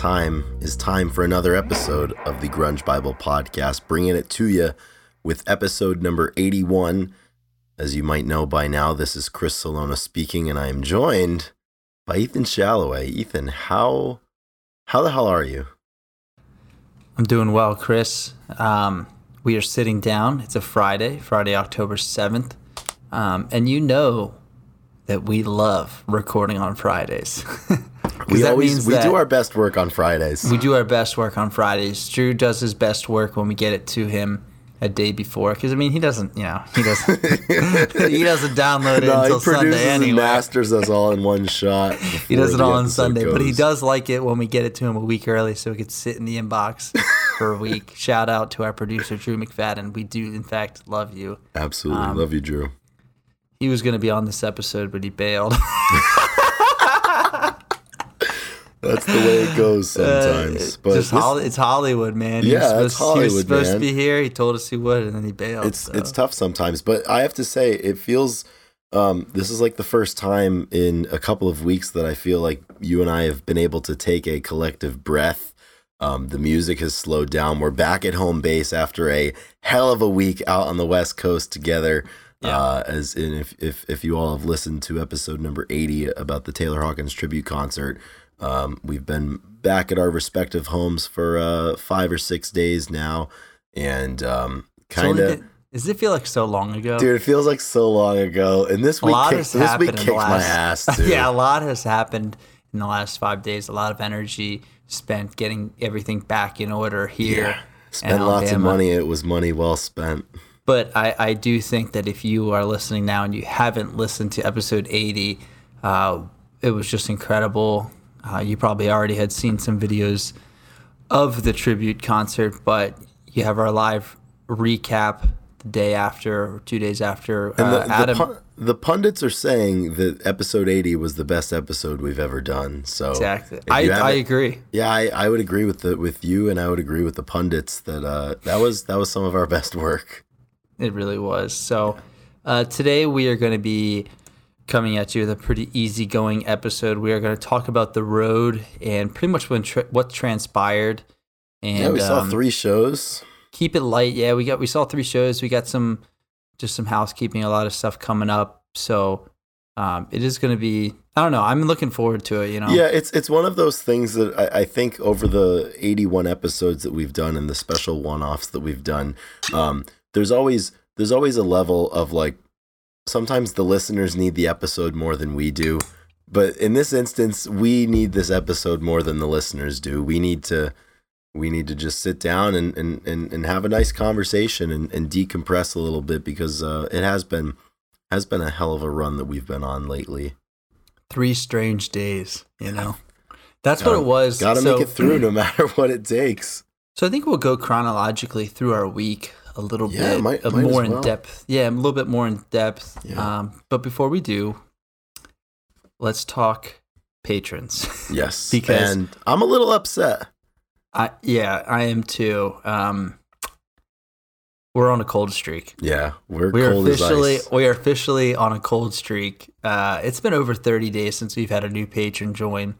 time is time for another episode of the Grunge Bible Podcast, bringing it to you with episode number 81. As you might know by now, this is Chris Salona speaking, and I am joined by Ethan Shalloway. Ethan, how how the hell are you? I'm doing well, Chris. Um, we are sitting down. It's a Friday, Friday, October 7th. Um, and you know that we love recording on Fridays. We that always means we do our best work on Fridays. we do our best work on Fridays. Drew does his best work when we get it to him a day before. Because, I mean, he doesn't, you know, he doesn't, he doesn't download it no, until Sunday anyway. masters us all in one shot. He does it all on Sunday, but he does like it when we get it to him a week early so it could sit in the inbox for a week. Shout out to our producer, Drew McFadden. We do, in fact, love you. Absolutely Um, love you, Drew. He was going to be on this episode, but he bailed. That's the way it goes sometimes. but Uh, Just this- Hol- it's Hollywood, man. He Yeah, was supposed, it's he was Hollywood, supposed man. to be here. He told us he would, and then he bailed. it's so. it's tough sometimes but i have to say it feels um, this is like the first time in a couple of weeks that i feel like you and i have been able to take a collective breath um, the music has slowed down we're back at home base after a hell of a week out on the west coast together Yeah. uh, as in if, if if you all have listened to episode number 80 about the taylor hawkins tribute concert um, we've been back at our respective homes for uh, five or six days now and um, kind of it- Does it feel like so long ago? Dude, it feels like so long ago. And this a week, kicked, has this week kicked the my ass, dude. yeah, a lot has happened in the last five days. A lot of energy spent getting everything back in order here. Yeah. Spent lots of money. It was money well spent. But I, I do think that if you are listening now and you haven't listened to episode 80, uh, it was just incredible. Uh, you probably already had seen some videos of the tribute concert, but you have our live recap the day after or two days after. Uh, the, the, Adam, pun- the pundits are saying that episode 80 was the best episode we've ever done. So exactly. I, I agree. Yeah, I, I would agree with the with you, and I would agree with the pundits that uh, that was that was some of our best work. It really was. So uh, today we are going to be coming at you with a pretty easygoing episode. We are going to talk about the road and pretty much when tra- what transpired. And yeah, we saw um, three shows. keep it light. Yeah, we got we saw three shows. We got some just some housekeeping, a lot of stuff coming up. So um, it is going to be. I don't know. I'm looking forward to it. You know. Yeah, it's it's one of those things that I, I think over the 81 episodes that we've done and the special one-offs that we've done, um, there's always there's always a level of like sometimes the listeners need the episode more than we do. But in this instance, we need this episode more than the listeners do. We need to we need to just sit down and and, and, and have a nice conversation and, and decompress a little bit because uh, it has been has been a hell of a run that we've been on lately. Three strange days. You know. That's Gotta- what it was. Got to So- make it through no matter what it takes. So I think we'll go chronologically through our week a little Yeah, bit might- might more well. in depth. Yeah, a little bit more in depth. Yeah. Um, but before we do, let's talk patrons. Yes, Because- and I'm a little upset. I yeah, I am too. Um, we're on a cold streak. Yeah, we're We are cold officially we are officially on a cold streak. Uh, it's been over 30 days since we've had a new patron join,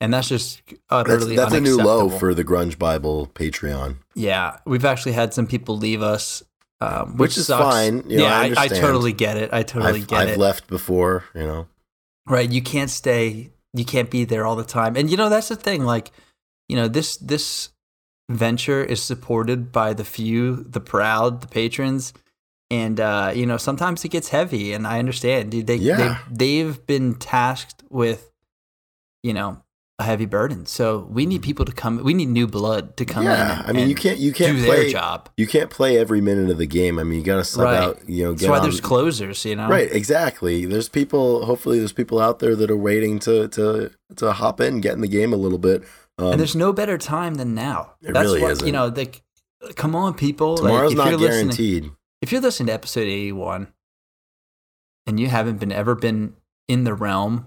and that's just That's, utterly that's a new low for the Grunge Bible Patreon. Yeah, we've actually had some people leave us, um, which, Which is sucks. fine, you know, yeah, I I, I totally get it. I totally I've, get I've it. left before, you know. right, you can't stay. You can't be there all the time. And you know that's the thing. Like, you know this this venture is supported by the few, the proud, the patrons. And uh, you know, sometimes it gets heavy, and I understand, dude. They, Yeah. they they've been tasked with, you know, a heavy burden. So we need people to come. We need new blood to come in. Yeah, and- I mean, you can't you can't do play their job. you can't play every minute of the game. I mean, you got to sub Right. out. You know, That's why on- there's closers, you know. Right, exactly. There's people. Hopefully, there's people out there that are waiting to to to hop in, get in the game a little bit. Um, and there's no better time than now. It That's really what, isn't. You know, like, come on, people. Like, tomorrow's if not you're listening- guaranteed. if you're listening to episode 81 and you haven't been ever been in the realm,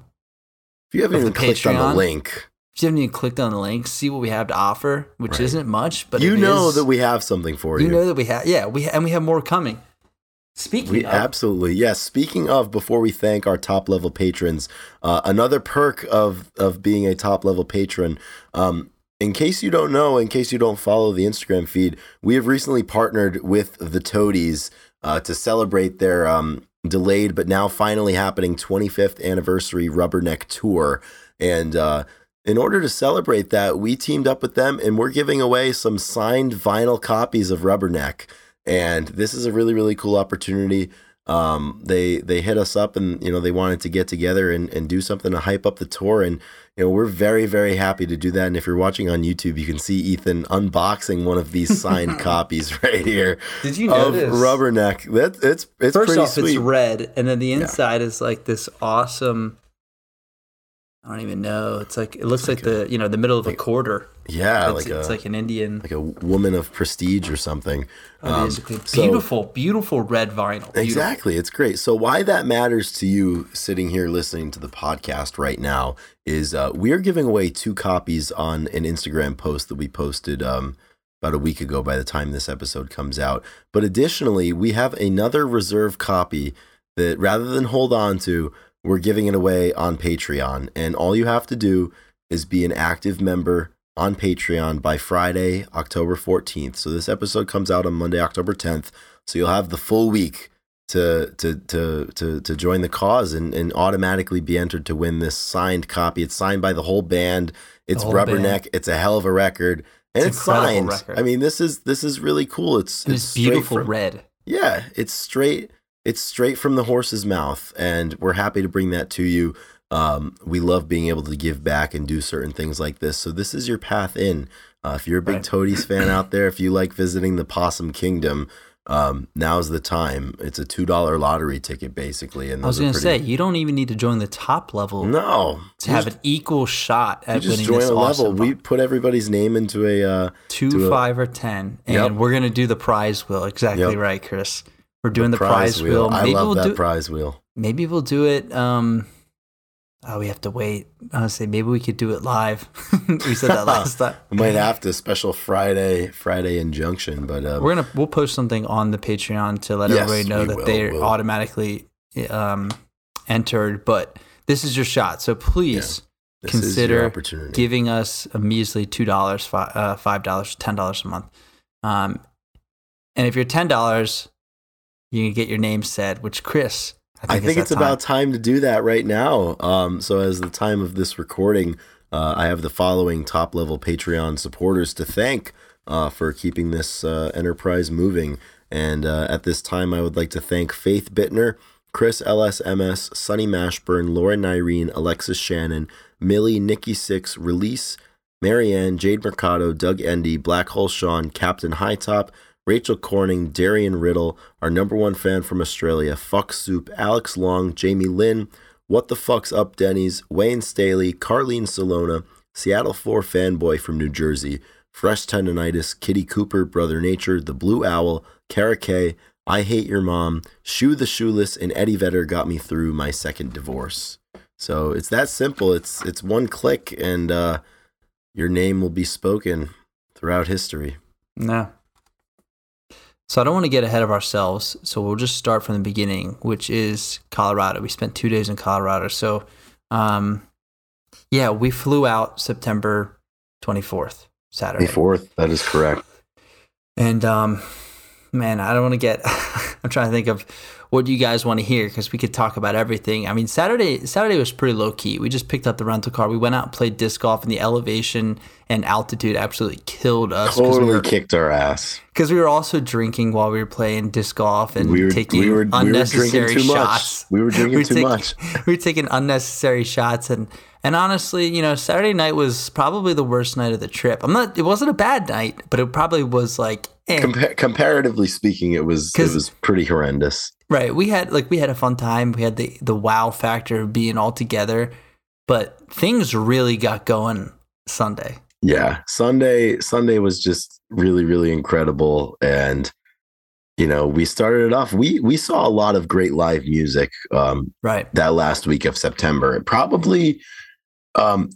If you haven't even clicked on the link, if you haven't even clicked on the link, see what we have to offer, which Right. isn't much, but you know is- that we have something for you you. know that we have, yeah, we and we have more coming. Speaking We of, absolutely yes. Speaking of, before we thank our top level patrons, uh, another perk of of being a top level patron. Um, in case you don't know, in case you don't follow the Instagram feed, we have recently partnered with the Toadies uh, to celebrate their um, delayed but now finally happening 25th anniversary Rubberneck tour. And uh, in order to celebrate that, we teamed up with them and we're giving away some signed vinyl copies of Rubberneck. And this is a really, really cool opportunity. Um, they they hit us up and you know they wanted to get together and, and do something to hype up the tour and you know we're very very happy to do that and if you're watching on YouTube you can see Ethan unboxing one of these signed copies right here did you of notice? Rubberneck that it's it's First pretty off, sweet it's red, and then the inside is like this awesome. I don't even know. It's like it looks like, the you know the middle of a quarter. yeah It's, like it's like an Indian. like a woman of prestige or something Um, so- beautiful, beautiful red vinyl. Beautiful. Exactly. It's great. So, why that matters to you sitting here listening to the podcast right now is uh, we are giving away two copies on an Instagram post that we posted um, about a week ago by the time this episode comes out. But additionally, we have another reserve copy that rather than hold on to, we're giving it away on Patreon. And all you have to do is be an active member on Patreon by Friday, October 14th. So this episode comes out on Monday, October 10th. So you'll have the full week to to to to to join the cause and, and automatically be entered to win this signed copy. It's signed by the whole band. It's whole Rubberneck. It's a hell of a record. And It's it's, signed. record. I mean, this is this is really cool. It's it's it's beautiful from- red. yeah, it's straight. It's straight from the horse's mouth, and we're happy to bring that to you. Um, we love being able to give back and do certain things like this. So this is your path in. Uh, if you're a big Right. Toadies fan out there, if you like visiting the Possum Kingdom, um, now's the time. It's a two dollar lottery ticket, basically. And I was going to say you don't even need to join the top level no, to have an equal shot you at just winning join this a awesome level. We put everybody's name into a. Uh, two, do a- five, or ten, and Yep. we're gonna do the prize wheel. Exactly Yep. right, Chris. We're doing the, prize, wheel. I Maybe love we'll that do. prize wheel. maybe we'll do it. Um, oh, we have to wait. Honestly, maybe we could do it live. we said that last time. We might have to special Friday Friday injunction, but um, We're gonna we'll post something on the Patreon to let Yes, everybody know that will, they're we'll. automatically um, entered. But this is your shot, so please this consider giving us a measly two dollars, uh, five dollars, ten dollars a month. Um, and if you're ten dollars, you can get your name said. Which Chris, I I think, think it's that about time to do that right now. Um, so, as the time of this recording, uh, I have the following top level Patreon supporters to thank uh, for keeping this uh, enterprise moving. And uh, at this time, I would like to thank Faith Bittner, Chris LSMS, Sunny Mashburn, Lauren Nyreen, Alexis Shannon, Millie, Nikki Six, Release, Marianne, Jade Mercado, Doug Endy, Black Hole Sean, Captain Hightop, Rachel Corning, Darian Riddle, our number one fan from Australia, Fuck Soup, Alex Long, Jamie Lynn, What the Fuck's Up Denny's, Wayne Staley, Carlene Salona, Seattle 4 fanboy from New Jersey, Fresh Tendonitis, Kitty Cooper, Brother Nature, The Blue Owl, Kara K, I Hate Your Mom, Shoe the Shoeless, and Eddie Vedder got me through my second divorce. So it's that simple. It's it's one click and uh, your name will be spoken throughout history. No. So I don't want to get ahead of ourselves. So we'll just start from the beginning, which is Colorado. We spent two days in Colorado. So, um, yeah, we flew out September 24th, Saturday. fourth, that is correct. And um, man, I don't want to get. I'm trying to think of what do you guys want to hear because we could talk about everything. I mean, Saturday Saturday was pretty low key. We just picked up the rental car. We went out and played disc golf, and the elevation and altitude absolutely killed us because we, Totally were- kicked our ass. Because we were also drinking while we were playing disc golf and We were taking we were, we were unnecessary drinking shots. We were drinking We too taking- much. we were taking unnecessary shots and and honestly, you know, Saturday night was probably the worst night of the trip. I'm not. It wasn't a bad night, but it probably was like. eh. Compa- comparatively speaking, it was it was pretty horrendous. Right. We had like we had a fun time. We had the the wow factor of being all together, but things really got going Sunday. Yeah, Sunday Sunday was just really really incredible, and you know we started it off. We we saw a lot of great live music um, Right. that last week of September. Probably um,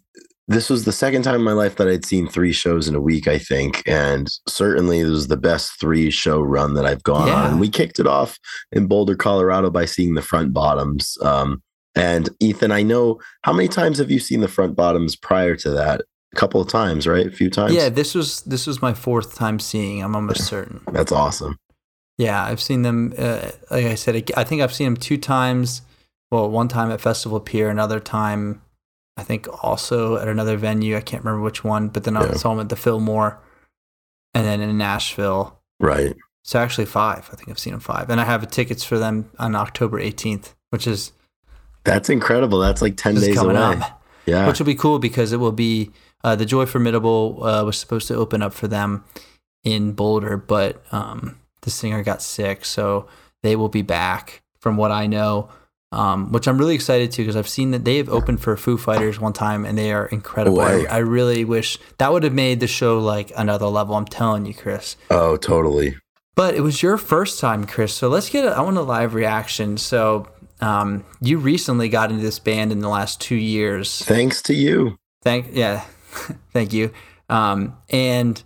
this was the second time in my life that I'd seen three shows in a week, I think. And certainly it was the best three show run that I've gone Yeah. on. And we kicked it off in Boulder, Colorado by seeing the front bottoms. Um, and Ethan, I know how many times have you seen the front bottoms prior to that? A couple of times, right? A few times. Yeah, this was this was my fourth time seeing. I'm almost certain. That's awesome. Yeah, I've seen them. Uh, like I said, I think I've seen them two times. Well, one time at Festival Pier, another time, I think also at another venue. I can't remember which one, but then I saw them at the Fillmore, and then in Nashville. Right. So actually five. I think I've seen them five, and I have tickets for them on October 18th, which is That's incredible. That's like 10 days coming away. up. Yeah. which will be cool because it will be uh, the Joy Formidable uh, was supposed to open up for them in Boulder, but um, the singer got sick, so they will be back. From what I know, um, which I'm really excited to because I've seen that they have opened for Foo Fighters one time and they are incredible. I, I really wish that would have made the show like another level. I'm telling you, Chris. oh, totally. But it was your first time, Chris. So let's get. A, I want a live reaction. So um, you recently got into this band in the last two years. Thanks to you. Thank yeah, thank you. Um, and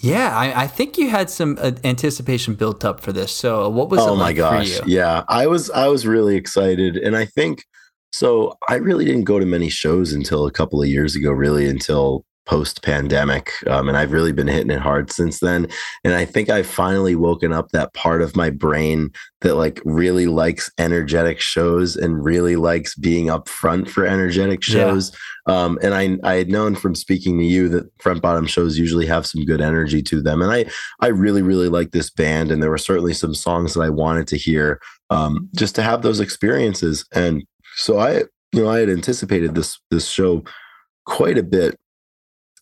yeah, I, I think you had some uh, anticipation built up for this. So what was it oh my like gosh for you? yeah i was i was really excited and i think so i really didn't go to many shows until a couple of years ago really until post pandemic um, and i've really been hitting it hard since then and i think i've finally woken up that part of my brain that like really likes energetic shows and really likes being up front for energetic Yeah. shows um, and i i had known from speaking to you that front bottom shows usually have some good energy to them and i I really, really like this band, and there were certainly some songs that I wanted to hear um, just to have those experiences. And so I, you know, I had anticipated this this show quite a bit,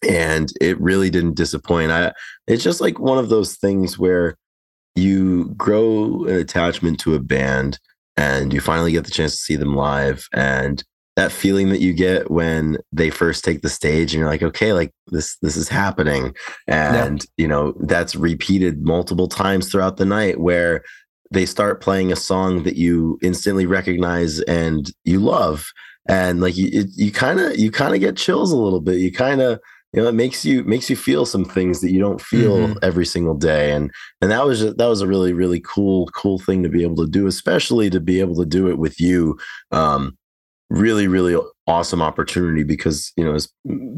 and it really didn't disappoint. I, it's just like one of those things where you grow an attachment to a band, and you finally get the chance to see them live, and that feeling that you get when they first take the stage and you're like okay like this this is happening. And you know that's repeated multiple times throughout the night where they start playing a song that you instantly recognize and you love. And like you it, you kind of you kind of get chills a little bit. You kind of you know it makes you makes you feel some things that you don't feel Mhm. every single day. And and that was that was a really really cool cool thing to be able to do especially to be able to do it with you. Um really really awesome opportunity because you know as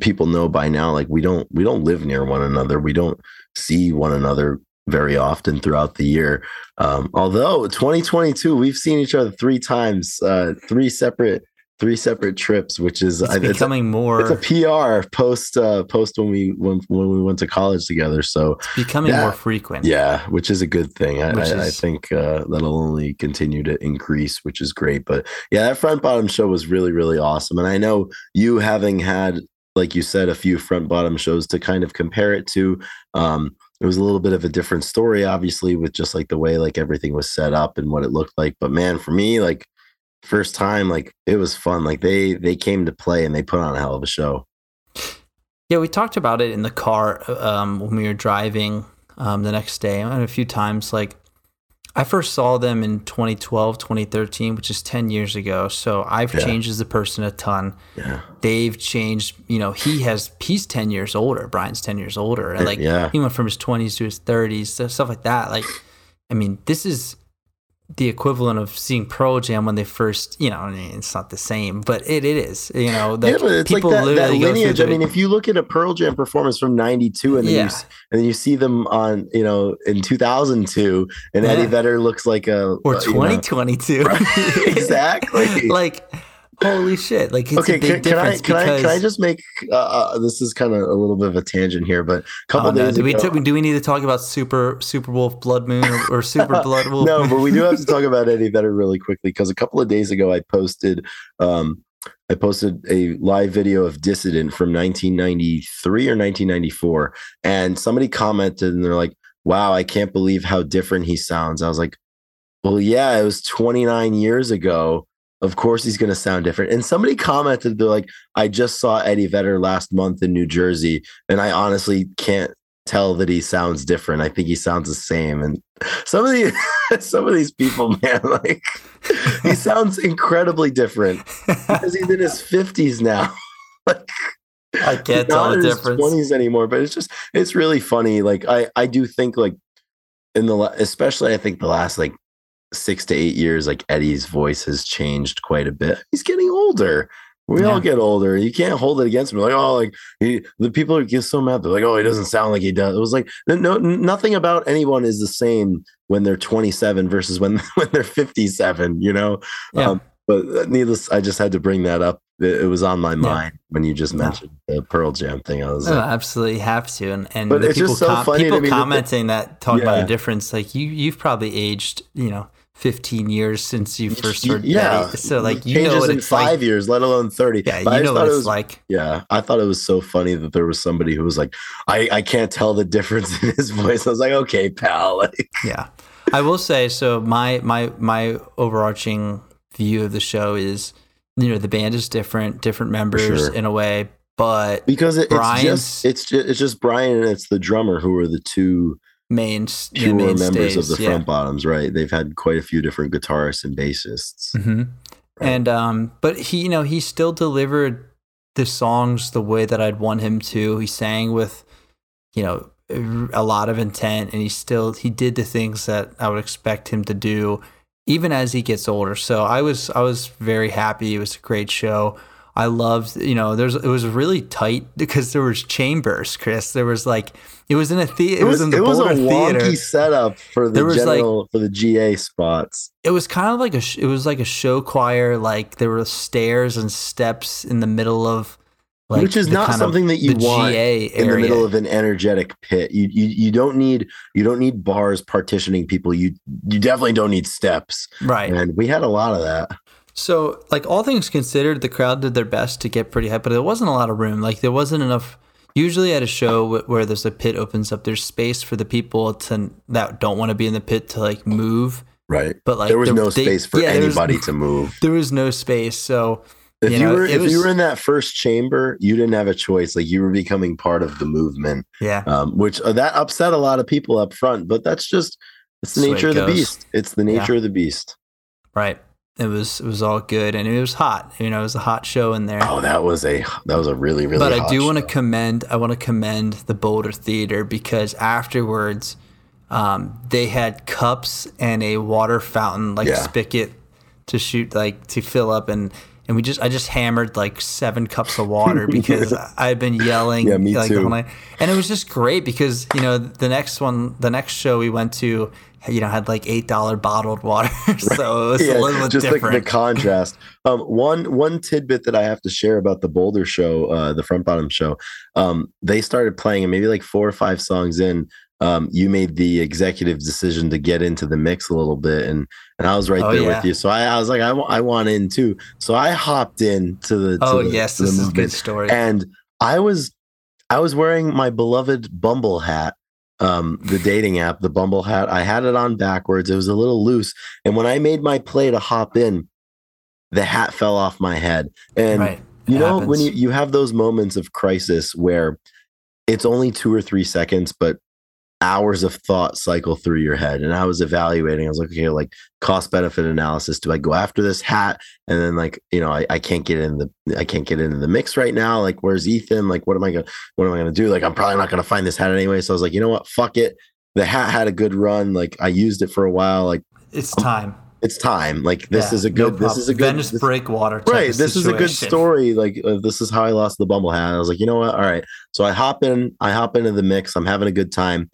people know by now like we don't we don't live near one another. We don't see one another very often throughout the year. Um although 2022 we've seen each other three times uh three separate three separate trips which is It's I- it's, a, becoming more. it's a pr post uh post when we when, when we went to college together so it's becoming Yeah. more frequent. yeah, which is a good thing. I, I, I think uh, that'll only continue to increase, which is great. But yeah, that front bottom show was really, really awesome. And I know you having had, like you said, a few front bottom shows to kind of compare it to. Um, it was a little bit of a different story, obviously, with just like the way like everything was set up and what it looked like. But man, for me, like first time, like it was fun. Like they they came to play and they put on a hell of a show. Yeah, we talked about it in the car um, when we were driving um, the next day and a few times. Like, I first saw them in 2012, 2013, which is 10 years ago. So I've Yeah. changed as a person a ton. Yeah, They've changed, you know, he has, he's 10 years older. Brian's 10 years older. And like, yeah. he went from his 20s to his 30s, so- stuff like that. Like, I mean, this is the equivalent of seeing Pearl Jam when they first, you know, I mean, it's not the same, but it, it is, you know, like, yeah, but it's like that, that lineage. I mean, if you look at a Pearl Jam performance from '92 and then you Yeah. s- and then you see them on, you know, in 2002, and Eddie Vedder looks like a or uh, you know- 2022. exactly. like, holy shit! Like, it's okay, a big can, can I difference can I can I just make uh, uh, this is kind of a little bit of a tangent here, but a couple Oh, no. days do we ago, t- do we need to talk about Super Super Wolf Blood Moon or, or Super Blood Wolf? no, but we do have to talk about Eddie Vedder really quickly because a couple of days ago I posted um I posted a live video of Dissident from 1993 or 1994 and somebody commented and they're like, "Wow, I can't believe how different he sounds." I was like, "Well, yeah, it was 29 years ago. Of course he's going to sound different." And somebody commented they're like, "I just saw Eddie Vedder last month in New Jersey and I honestly can't tell that he sounds different. I think he sounds the same." And some of these some of these people, man, like he sounds incredibly different because he's in his 50s now. like I can't tell the difference. Twenties anymore, but it's just it's really funny. Like I I do think like in the especially I think the last like six to eight years, like Eddie's voice has changed quite a bit. He's getting older. We yeah. all get older. You can't hold it against him. Like, oh, like he, the people are get so mad. They're like, oh, he doesn't sound like he does. It was like, no, nothing about anyone is the same when they're 27 versus when when they're 57. You know. Yeah. Um, but uh, needless, I just had to bring that up. It, it was on my mind yeah. when you just mentioned the Pearl Jam thing. I was oh, like, absolutely have to. And and but the people, so com- people commenting that, that talk about the difference, like you, you've probably aged, you know 15 years since you first heard yeah Betty. so like you know what in it's five like. years let alone 30 yeah but you know what it's it was, like yeah i thought it was so funny that there was somebody who was like i i can't tell the difference in his voice i was like okay pal like, yeah i will say so my my my overarching view of the show is you know the band is different different members sure. in a way but because it, it's just it's just it's just brian and it's the drummer who are the two main pure main members of the yeah. front bottoms, right? They've had quite a few different guitarists and bassists. Mm-hmm. Right. And um, but he, you know, he still delivered the songs the way that I'd want him to. He sang with, you know, a lot of intent, and he still he did the things that I would expect him to do, even as he gets older. So I was I was very happy. It was a great show. I loved, you know, there's it was really tight because there was chambers, Chris. There was like it was in a theater. It, it was, in the it was a theater. wonky setup for the general like, for the GA spots. It was kind of like a it was like a show choir. Like there were stairs and steps in the middle of like which is not something that you want in the middle of an energetic pit. You, you you don't need you don't need bars partitioning people. You you definitely don't need steps. Right. And we had a lot of that. So, like all things considered, the crowd did their best to get pretty high, but there wasn't a lot of room. Like there wasn't enough. Usually, at a show where there's a pit opens up, there's space for the people to that don't want to be in the pit to like move. Right. But like there was there, no they, space for yeah, anybody was, to move. There was no space. So if you, know, were if was, you were in that first chamber, you didn't have a choice. Like you were becoming part of the movement. Yeah. Um, which uh, that upset a lot of people up front, but that's just it's the nature of the beast. It's the nature yeah. of the beast. Right it was it was all good and it was hot. You know, it was a hot show in there. Oh, that was a that was a really really. But I do want to commend I want to commend the Boulder Theater because afterwards, um, they had cups and a water fountain like yeah. spigot to shoot like to fill up and and we just I just hammered like seven cups of water because I've been yelling yeah, me like too. the whole night. And it was just great because, you know, the next one the next show we went to you know had like eight dollar bottled water, so it's yeah, a little just different. Like the contrast. Um, one one tidbit that I have to share about the Boulder show, uh, the Front Bottom show. Um, they started playing, and maybe like four or five songs in, um, you made the executive decision to get into the mix a little bit, and and I was right oh, there yeah. with you. So I, I was like, I, w- I want in too. So I hopped in to the. To oh the, yes, this is a good story. And I was I was wearing my beloved Bumble hat um, the dating app, the Bumble hat. I had it on backwards. It was a little loose. And when I made my play to hop in, the hat fell off my head. And right. you know, happens. when you, you have those moments of crisis where it's only two or three seconds, but hours of thought cycle through your head. And I was evaluating, I was like, okay, like cost benefit analysis. Do I go after this hat? And then like, you know, I, I can't get in the I can't get into the mix right now. Like, where's Ethan? Like, what am I gonna what am I gonna do? Like, I'm probably not gonna find this hat anyway. So I was like, you know what? Fuck it. The hat had a good run. Like I used it for a while. Like it's time. It's time. Like this yeah, is a good. No this is a good. Venice this, breakwater. Right. This situation. is a good story. Like uh, this is how I lost the bumble hat. I was like, you know what? All right. So I hop in. I hop into the mix. I'm having a good time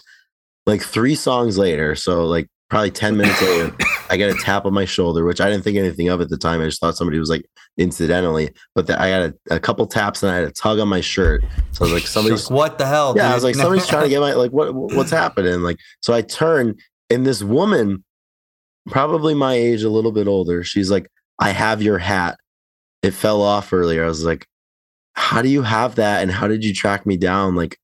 like three songs later, so like probably 10 minutes later, I got a tap on my shoulder, which I didn't think anything of at the time. I just thought somebody was like incidentally, but the, I got a, a, couple taps and I had a tug on my shirt. So I was like, somebody's like, what the hell? Yeah, dude? I was like, somebody's trying to get my like what what's happening? Like, so I turn and this woman, probably my age, a little bit older, she's like, I have your hat. It fell off earlier. I was like, how do you have that? And how did you track me down? Like,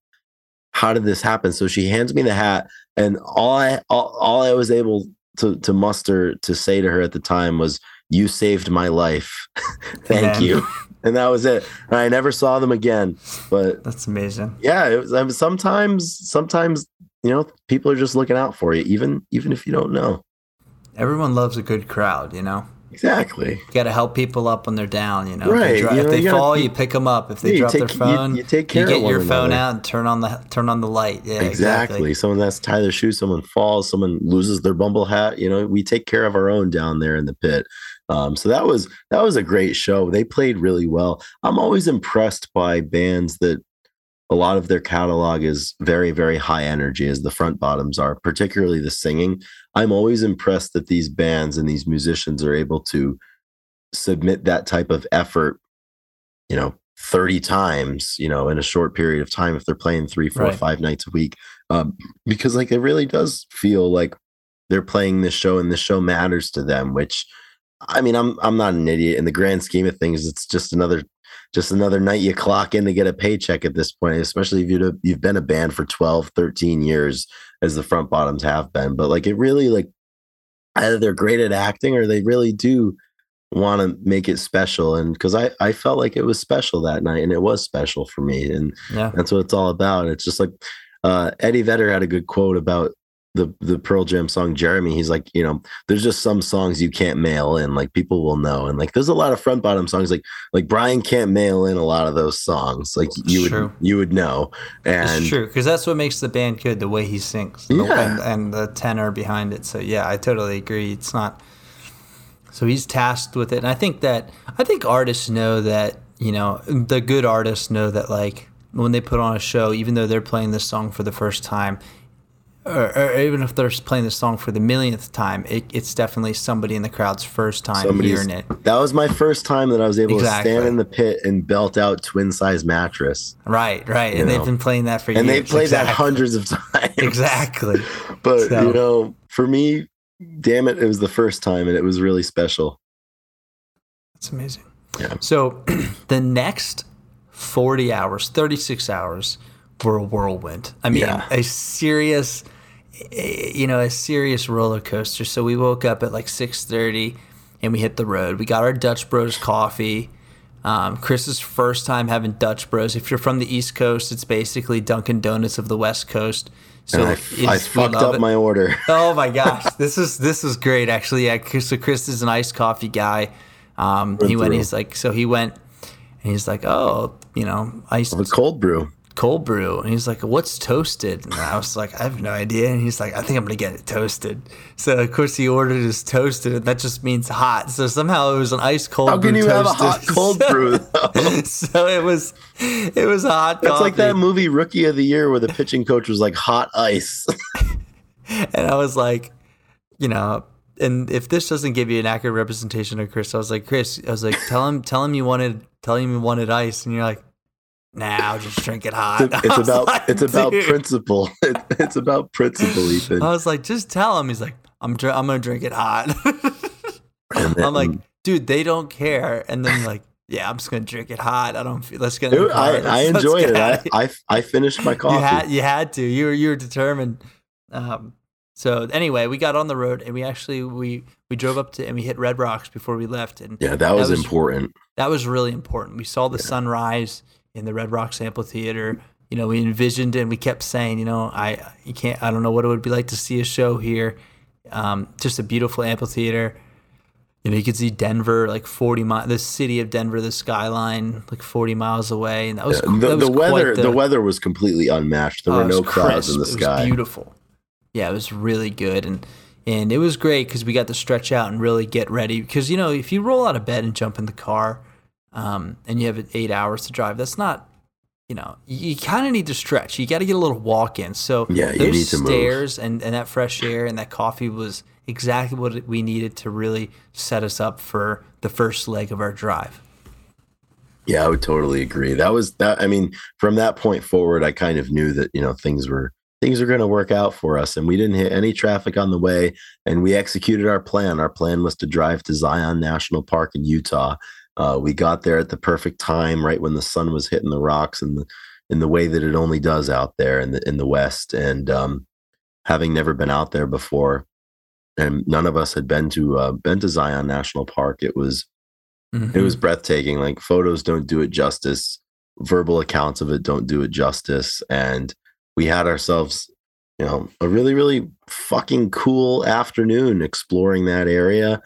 how did this happen? So she hands me the hat, and all I all, all I was able to to muster to say to her at the time was, "You saved my life. Thank you." And that was it. And I never saw them again. But that's amazing. Yeah, it was. I mean, sometimes, sometimes you know, people are just looking out for you, even even if you don't know. Everyone loves a good crowd, you know. Exactly. You got to help people up when they're down. You know, Right, If they, dro- you if they you gotta- fall, you- you pick them up. If they Yeah, drop take- their phone, you take care of get your phone another. out and turn on the turn on the light. Yeah, exactly. exactly. Someone has to tie their shoes. someone falls, someone loses their bumble hat. You know, we take care of our own down there in the pit. Um, so that was that was a great show. They played really well. I'm always impressed by bands that a lot of their catalog is very, very high energy, as the front bottoms are, particularly the singing. I'm always impressed that these bands and these musicians are able to submit that type of effort, you know, 30 times, you know, in a short period of time if they're playing three, four, Right. five nights a week. Um, because like it really does feel like they're playing this show and this show matters to them, which I mean, I'm I'm not an idiot. In the grand scheme of things, it's just another just another night you clock in to get a paycheck at this point, especially if you've you've been a band for 12, 13 years as the front bottoms have been. But like it really like either they're great at acting or they really do want to make it special. And because I, I felt like it was special that night and it was special for me. And Yeah. that's what it's all about. It's just like uh, Eddie Vedder had a good quote about the the Pearl Jam song Jeremy. He's like, you know, there's just some songs you can't mail in, like people will know. And like there's a lot of front bottom songs, like like Brian can't mail in a lot of those songs. Like you would True. you would know. And It's true because that's what makes the band good. The way he sings, the- Yeah. and, and the tenor behind it. So yeah, I totally agree. It's not. So he's tasked with it, and I think that I think artists know that you know the good artists know that like when they put on a show, even though they're playing this song for the first time, or, or even if they're playing the song for the millionth time, it, it's definitely somebody in the crowd's first time somebody's hearing it. that was my first time that I was able Exactly. to stand in the pit and belt out twin size mattress. Right, right, and know. they've been playing that for And years. And they played that hundreds of times. Exactly. But So- you know, for me, damn it, it was the first time and it was really special. That's amazing. Yeah. So the next 40 hours, 36 hours were a whirlwind. I mean, Yeah. a serious, eh, you know, a serious roller coaster. So we woke up at like 6.30 and we hit the road. We got our Dutch Bros coffee. Um, Chris's first time having Dutch Bros. If you're from the East Coast, it's basically Dunkin' Donuts of the West Coast. So I, I fucked up it. my order. Oh my gosh, this is this is great actually. Yeah, so Chris is an iced coffee guy. Um, he went. through. He's like, so he went, and he's like, oh, you know, iced A cold brew. Cold brew, and he's like, what's toasted? And I was like, I have no idea. And he's like, I think I'm gonna get it toasted. So of course he ordered his toasted, and that just means hot. So somehow it was an ice cold. How can brew you have a hot cold brew? though? so it was, it was a hot. It's like that movie Rookie of the Year where the pitching coach was like hot ice. and I was like, you know, and if this doesn't give you an accurate representation of Chris, I was like, Chris, I was like, tell him, tell him you wanted, tell him you wanted ice, and you're like, I'll just drink it hot. It's, it's about like, it's about principle. It, it's about principle, Ethan. I was like, just tell him. He's like, I'm, dr- I'm gonna drink it hot. Then- I'm like, dude, they don't care. And then like, yeah, I'm just gonna drink it hot. I don't feel. Let's get. Dude. I, I enjoyed it. I. I I finished my coffee. You had you had to. You were you were determined. Um, so anyway, we got on the road and we actually we we drove up to and we hit Red Rocks before we left, and yeah, that was, was- important. that was really important. We saw the sunrise in the Red Rocks Amphitheater. You know, we envisioned and we kept saying, you know, I you can't I don't know what it would be like to see a show here. Um, just a beautiful amphitheater. You know, you could see Denver, like forty miles, the city of Denver, the skyline, like forty miles away, and that was Yeah, that the, was the weather the, weather was completely unmatched. There Oh, were no clouds in the. It sky. was beautiful. Yeah, it was really good, and and it was great because we got to stretch out and really get ready. Because you know, if you roll out of bed and jump in the car, um, and you have eight hours to drive, that's not. You know, you, kind of need to stretch. You got to get a little walk in. So Yeah, you those need to move. stairs and, and that fresh air and that coffee was exactly what we needed to really set us up for the first leg of our drive. Yeah, I would totally agree. That was that. I mean, from that point forward, I kind of knew that you know things were things were going to work out for us, and we didn't hit any traffic on the way, and we executed our plan. Our plan was to drive to Zion National Park in Utah. Uh, we got there at the perfect time, right when the sun was hitting the rocks, and the in the way that it only does out there in the in the west. And um, having never been out there before, and none of us had been to uh, been to Zion National Park, it was it was breathtaking. Like photos don't do it justice. Verbal accounts of it don't do it justice. And we had ourselves, you know, a really, really fucking cool afternoon exploring that area.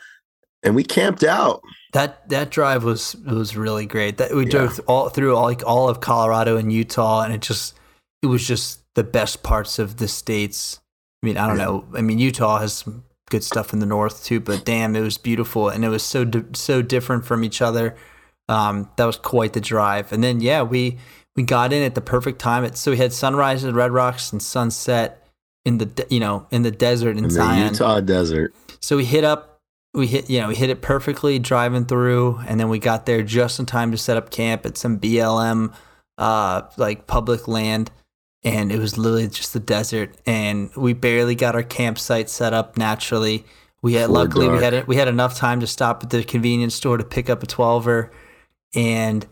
And we camped out. That that drive was was really great. That we drove all through all like all of Colorado and Utah, and it just it was just the best parts of the states. I mean, I don't know. I mean, Utah has some good stuff in the north too, but damn, it was beautiful, and it was so di- so different from each other. Um, that was quite the drive. And then yeah, we we got in at the perfect time. It, so we had sunrise in Red Rocks and sunset in the you know in the desert in, In the Zion. Utah desert. So we hit up, we hit, you know, we hit it perfectly driving through, and then we got there just in time to set up camp at some BLM, uh, like public land, and it was literally just the desert, and we barely got our campsite set up naturally. We had Before luckily we had it, we had enough time to stop at the convenience store to pick up a twelver, and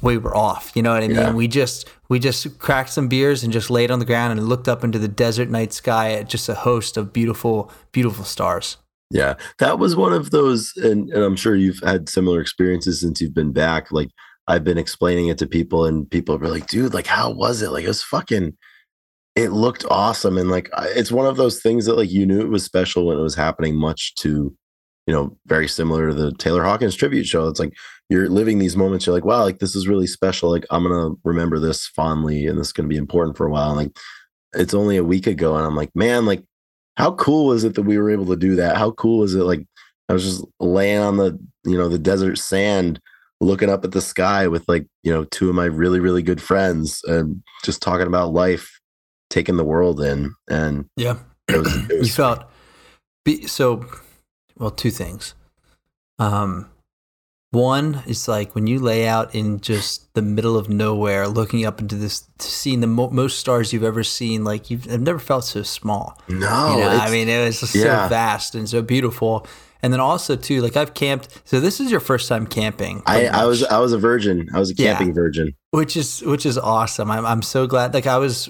we were off. You know what I mean? Yeah. We just we just cracked some beers and just laid on the ground and looked up into the desert night sky at just a host of beautiful beautiful stars. Yeah, that was one of those, and, and I'm sure you've had similar experiences since you've been back. Like I've been explaining it to people, and people are like, "Dude, like, how was it? Like, it was fucking. It looked awesome, and like, it's one of those things that like you knew it was special when it was happening. Much to, you know, very similar to the Taylor Hawkins tribute show. It's like you're living these moments. You're like, wow, like this is really special. Like I'm gonna remember this fondly, and this is gonna be important for a while. And, like it's only a week ago, and I'm like, man, like how cool is it that we were able to do that? How cool is it? Like I was just laying on the, you know, the desert sand, looking up at the sky with like, you know, two of my really, really good friends and just talking about life, taking the world in. And Yeah. it was, it you was felt be, so well two things um one is like when you lay out in just the middle of nowhere looking up into this seeing the mo- most stars you've ever seen like you've I've never felt so small no, you know i mean it was just yeah. so vast and so beautiful and then also too like i've camped so this is your first time camping I, I was, I was a virgin. I was a Yeah. camping virgin. which is which is awesome. I'm I'm so glad. Like I was,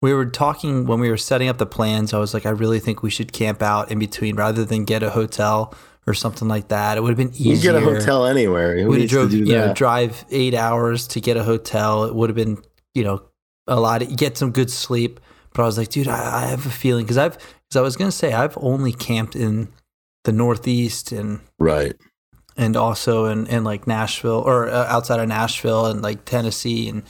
we were talking when we were setting up the plans. I was like, I really think we should camp out in between rather than get a hotel or something like that. It would have been easier. You get a hotel anywhere. Who We'd have to drove, do you know, drive eight hours to get a hotel. It would have been, you know, a lot. Of, get some good sleep. But I was like, dude, I, I have a feeling because I've, because I was gonna say I've only camped in the Northeast and right. and also in, in like Nashville or uh, outside of Nashville and like Tennessee and,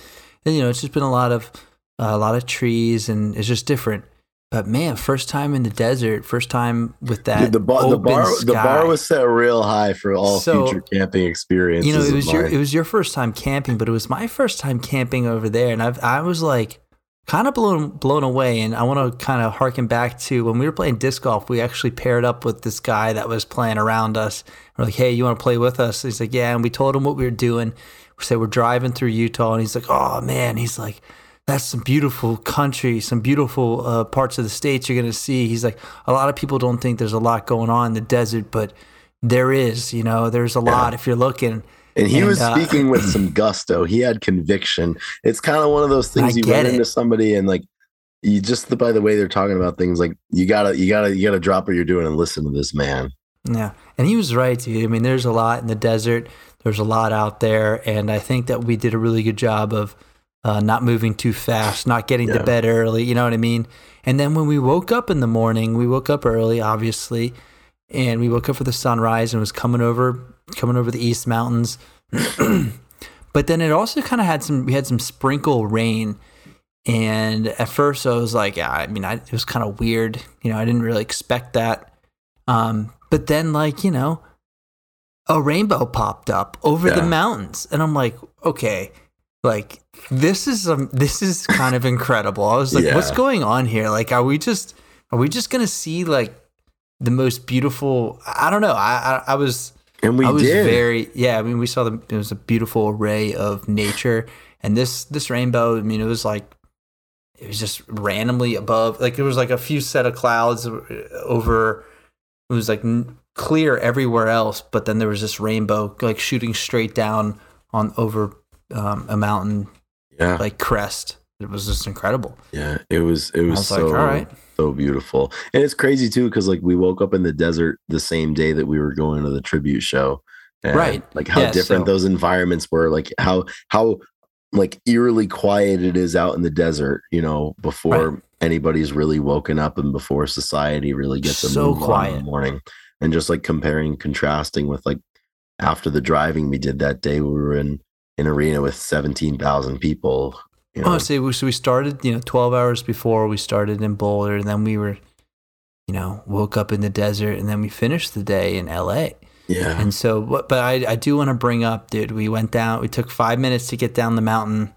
and, you know it's just been a lot of uh, a lot of trees and it's just different. But man, first time in the desert, first time with that Dude, the bar, the bar, the bar was set real high for all So, future camping experiences. you know it was your it was your first time camping, but it was my first time camping over there, and I've I was like kind of blown blown away. And I want to kind of harken back to when we were playing disc golf. We actually paired up with this guy that was playing around us. We're like, hey, you want to play with us? He's like, yeah. And we told him what we were doing. We said we're driving through Utah, and he's like, oh man, he's like. That's some beautiful country, some beautiful uh, parts of the states you're gonna see. He's like, a lot of people don't think there's a lot going on in the desert, but there is. You know, there's a lot if you're looking. And he And, was uh, speaking with some gusto. He had conviction. It's kind of one of those things I you run it. into somebody and like you just by the way they're talking about things, like you gotta you gotta you gotta drop what you're doing and listen to this man. Yeah, and he was right, dude. I mean, there's a lot in the desert. There's a lot out there, and I think that we did a really good job of uh, not moving too fast, not getting Yeah. to bed early. You know what I mean? And then when we woke up in the morning, we woke up early, obviously, and we woke up for the sunrise and it was coming over, coming over the East Mountains. but then it also kind of had some. We had some sprinkle rain. And at first, I was like, yeah, I mean, I, it was kind of weird. You know, I didn't really expect that. Um, but then, like, you know, a rainbow popped up over the mountains. And I'm like, okay, like, this is um, this is kind of incredible. I was like, what's going on here? Like, are we just are we just gonna see like the most beautiful? I don't know. I I, I was And we I was did. very yeah. I mean, we saw the it was a beautiful array of nature, and this this rainbow. I mean, it was like it was just randomly above. Like there was like a few set of clouds over. It was like clear everywhere else, but then there was this rainbow like shooting straight down on over um, a mountain yeah. like crest. It was just incredible. yeah. It was it was, was so like, all right, so beautiful. And it's crazy too, because like we woke up in the desert the same day that we were going to the tribute show. And, Right. Like how Yeah, different so- those environments were, like how how like eerily quiet it is out in the desert, you know, before anybody's really woken up and before society really gets a So on in the morning. And just like comparing, contrasting with like after the driving we did that day, we were in an arena with seventeen thousand people. You know, Oh, so we, so we started, you know, 12 hours before we started in Boulder, and then we were, you know, woke up in the desert, and then we finished the day in LA. yeah, And so, but but I, I do want to bring up, dude, we went down, we took five minutes to get down the mountain,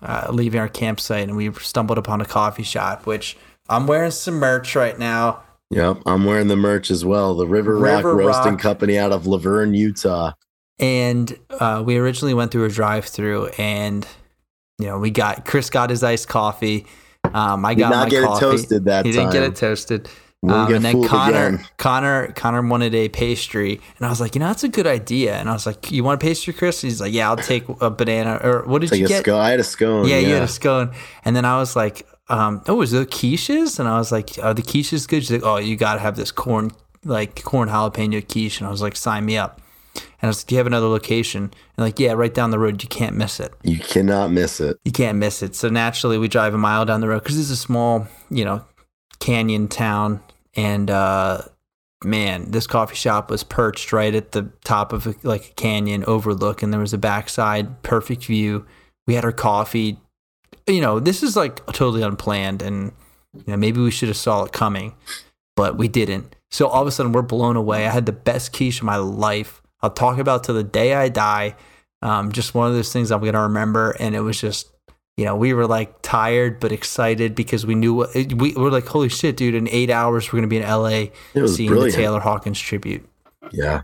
uh, leaving our campsite, and we stumbled upon a coffee shop, which I'm wearing some merch right now. Yep, I'm wearing the merch as well. The River, Rock River Roasting Rock. Company out of La Verkin, Utah. And uh, we originally went through a drive through, and, you know, we got, Chris got his iced coffee. Um, I Did got not my get coffee. it toasted that he time. didn't get it toasted. Um, and then Connor, again. Connor, Connor wanted a pastry, and I was like, you know, that's a good idea. And I was like, you want a pastry, Chris? He's like, yeah, I'll take a banana. Or what did like you a get? scone. I had a scone. yeah, Yeah, you had a scone. And then I was like, um, oh, is the quiches? And I was like, are the quiches good? She's like, oh, you got to have this corn, like corn jalapeno quiche. And I was like, sign me up. And I was like, do you have another location? And like, yeah, right down the road. You can't miss it You cannot miss it. you can't miss it. So naturally, we drive a mile down the road because it's a small, you know, canyon town. And uh, man, this coffee shop was perched right at the top of a, like a canyon overlook, and there was a backside, perfect view. We had our coffee. You know, this is like totally unplanned, and you know maybe we should have saw it coming, but we didn't. So all of a sudden, we're blown away. I had the best quiche of my life. I'll talk about till the day I die. Um, just one of those things I'm gonna remember, and it was just you know, we were like tired but excited because we knew what we were like, holy shit, dude, in eight hours we're gonna be in LA seeing brilliant. the Taylor Hawkins tribute. Yeah,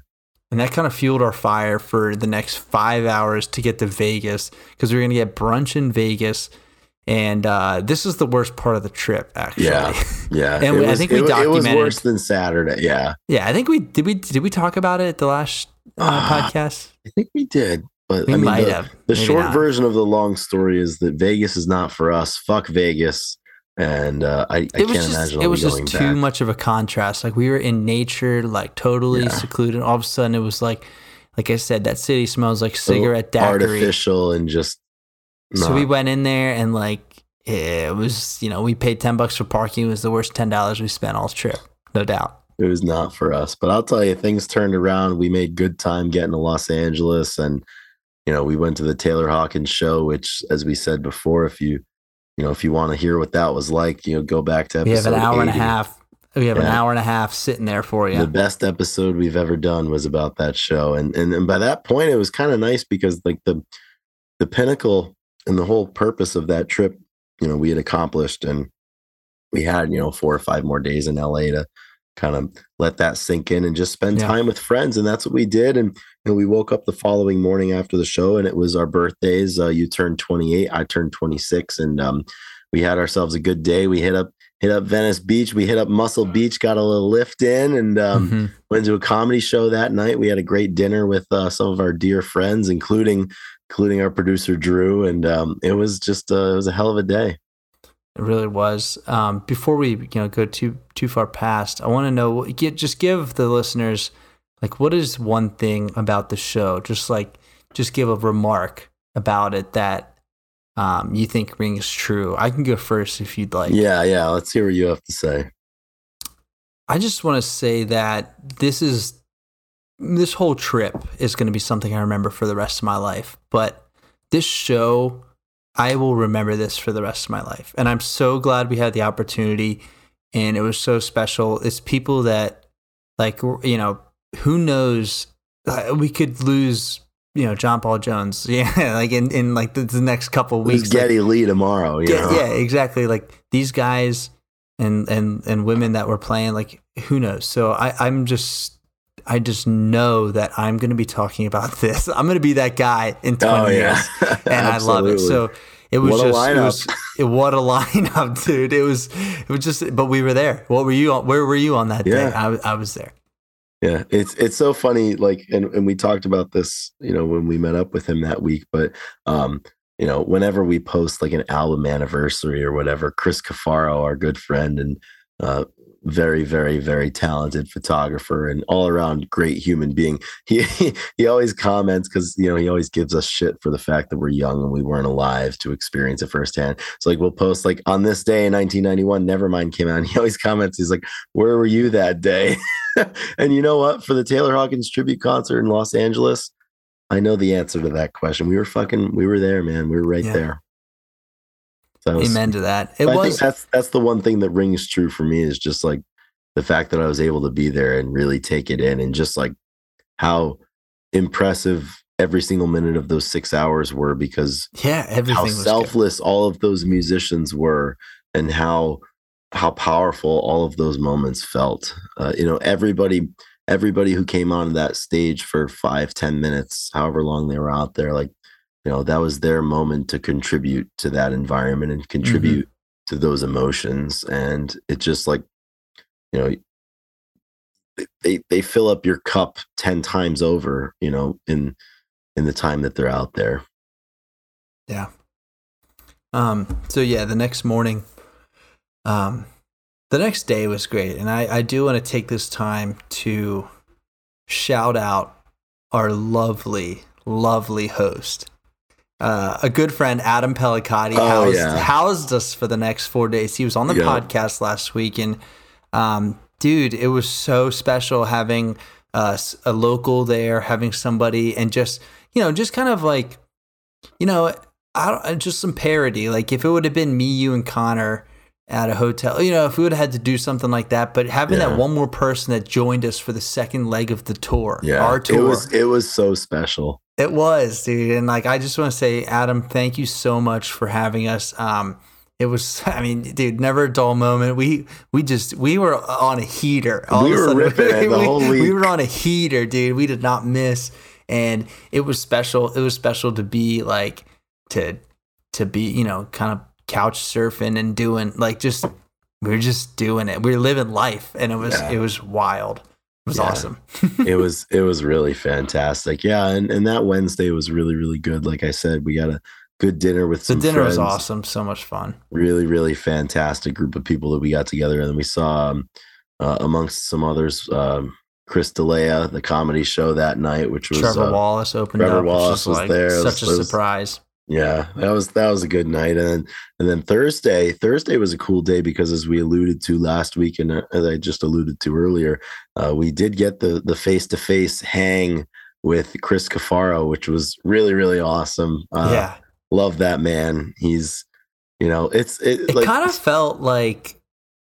And that kind of fueled our fire for the next five hours to get to Vegas because we were gonna get brunch in Vegas. And uh, this is the worst part of the trip, actually. Yeah. yeah. And we- I think we it, wa- It was documented- worse than Saturday. Yeah, Yeah, I think we did. We did we talk about it the last uh, Ah, podcast? I think we did. But We I mean, might the, have. the short not. version of the long story is that Vegas is not for us. Fuck Vegas. And uh, I, I can't just imagine. it was just too back. much of a contrast. Like we were in nature, like totally Yeah. secluded. All of a sudden, it was like, like I said, that city smells like cigarette daiquiri. artificial and just. So we went in there and like it was, you know, we paid ten bucks for parking. It was the worst ten dollars we spent all trip, no doubt. It was not for us. But I'll tell you, things turned around. We made good time getting to Los Angeles, and you know, we went to the Taylor Hawkins show, which, as we said before, if you, you know, if you want to hear what that was like, you know, go back to episode. We have an hour and a half. We have an hour and a half sitting there for you. The best episode we've ever done was about that show, and and, and by that point, it was kind of nice because like the the pinnacle and the whole purpose of that trip, you know, we had accomplished, and we had you know four or five more days in LA to kind of let that sink in and just spend Yeah. time with friends, and that's what we did. And know, we woke up the following morning after the show, and it was our birthdays. Uh, you turned twenty eight, I turned twenty six, and um, we had ourselves a good day. We hit up hit up Venice Beach, we hit up Muscle Beach, got a little lift in, and um, Mhm. went to a comedy show that night. We had a great dinner with uh, some of our dear friends, including including our producer Drew, and um, it was just uh, it was a hell of a day. It really was. Um, before we you know go too too far past, I want to know get just give the listeners like what is one thing about the show? Just like just give a remark about it that um, you think rings true. I can go first if you'd like. Yeah, yeah. Let's hear what you have to say. I just want to say that this is this whole trip is going to be something I remember for the rest of my life. But this show, I will remember this for the rest of my life. And I'm so glad we had the opportunity and it was so special. It's people that like you know, who knows we could lose you know John Paul Jones, yeah, like in, in like the, the next couple weeks. like- Geddy Lee tomorrow? Yeah, yeah, exactly. Like these guys and and and women that were playing, like who knows? So I I'm just I just know that I'm going to be talking about this. I'm going to be that guy in 20 Oh yeah, years, and I love it. So it was What just it was it, what a lineup, dude. It was it was just, but we were there. What were you on? Where were you on that day? I was I was there. Yeah, it's it's so funny. Like, and and we talked about this, you know, when we met up with him that week. But um, you know, whenever we post like an album anniversary or whatever, Chris Cafaro, our good friend and uh, very, very, very talented photographer and all around great human being. He he, always comments because you know he always gives us shit for the fact that we're young and we weren't alive to experience it firsthand. So like we'll post like on this day in 1991, Nevermind came out. And he always comments, he's like, "Where were you that day?" and you know what? For the Taylor Hawkins tribute concert in Los Angeles, I know the answer to that question. We were fucking, we were there, man. We were right yeah. there. So Amen to that. It I was. think that's that's the one thing that rings true for me is just like the fact that I was able to be there and really take it in, and just like how impressive every single minute of those six hours were because yeah, everything how selfless good. all of those musicians were, and how how powerful all of those moments felt. Uh, you know, everybody everybody who came on that stage for five ten minutes, however long they were out there, like you know that was their moment to contribute to that environment and contribute mm-hmm. to those emotions. And it just like you know they they fill up your cup 10 times over you know in in the time that they're out there. Yeah. Um so yeah the next morning um the next day was great. And i i do want to take this time to shout out our lovely lovely host uh, a good friend, Adam Pellicati, oh, housed, yeah. housed, us for the next four days. He was on the yep. podcast last week, and um, dude, it was so special having us a local there, having somebody, and just you know, just kind of like, you know, I don't, uh, just some parody. Like if it would have been me, you, and Connor at a hotel, you know, if we would have had to do something like that, but having yeah. that one more person that joined us for the second leg of the tour, yeah, our tour, it was it was so special. It was, dude. And like, I just want to say, Adam, thank you so much for having us. Um, it was, I mean, dude, never a dull moment. We we just we were on a heater. All we were ripping the whole week. We were on a heater, dude. We did not miss, and it was special. It was special to be like to to be, you know, kind of couch surfing and doing like just we were just doing it. We were living life, and it was yeah. it was wild It was yeah. awesome. it was it was really fantastic. Yeah, and and that Wednesday was really really good. Like I said, we got a good dinner with the dinner friends. was awesome. So much fun. Really really fantastic group of people that we got together, and then we saw um, uh, amongst some others. Um, Chris D'Elia, the comedy show that night, which was Trevor uh, Wallace opened Trevor up. Wallace was like there. Such was, a surprise. Yeah, that was that was a good night, and then and then Thursday. Thursday was a cool day because, as we alluded to last week, and uh, as I just alluded to earlier, uh, we did get the the face to face hang with Chris Cafaro, which was really really awesome. Uh, yeah, love that man. He's you know it's it, it like, kind of felt like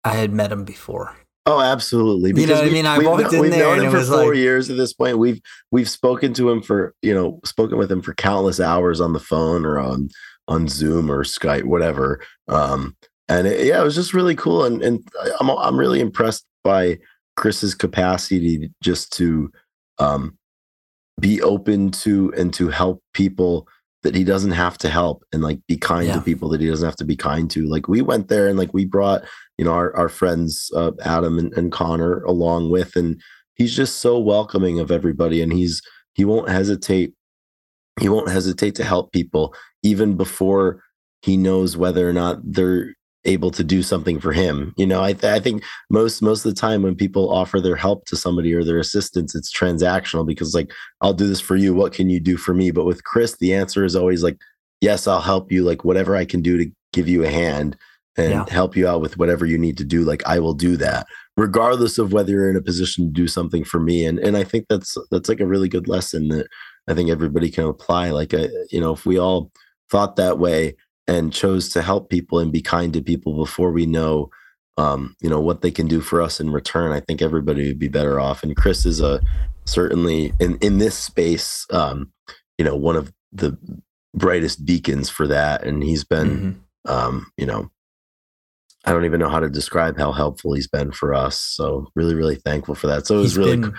I had met him before. Oh, absolutely. Because you know what I mean? I walked in we've there known him for four like... years at this point. We've we've spoken to him for you know spoken with him for countless hours on the phone or on on Zoom or Skype, whatever. Um, and it, yeah, it was just really cool. And and I'm I'm really impressed by Chris's capacity just to um, be open to and to help people that he doesn't have to help and like be kind yeah. to people that he doesn't have to be kind to. Like we went there and like we brought you know our, our friends uh, adam and, and connor along with and he's just so welcoming of everybody and he's he won't hesitate he won't hesitate to help people even before he knows whether or not they're able to do something for him you know? I, th- I think most most of the time when people offer their help to somebody or their assistance it's transactional because like i'll do this for you. What can you do for me? But with chris the answer is always like yes i'll help you. Like whatever i can do to give you a hand and yeah. help you out with whatever you need to do like i will do that regardless of whether you're in a position to do something for me and and i think that's that's like a really good lesson that i think everybody can apply like a, uh, you know if we all thought that way and chose to help people and be kind to people before we know um, you know what they can do for us in return i think everybody would be better off and chris is a certainly in in this space um, you know one of the brightest beacons for that and he's been mm-hmm. um, you know I don't even know how to describe how helpful he's been for us. So really, really thankful for that. So it was he's really, been,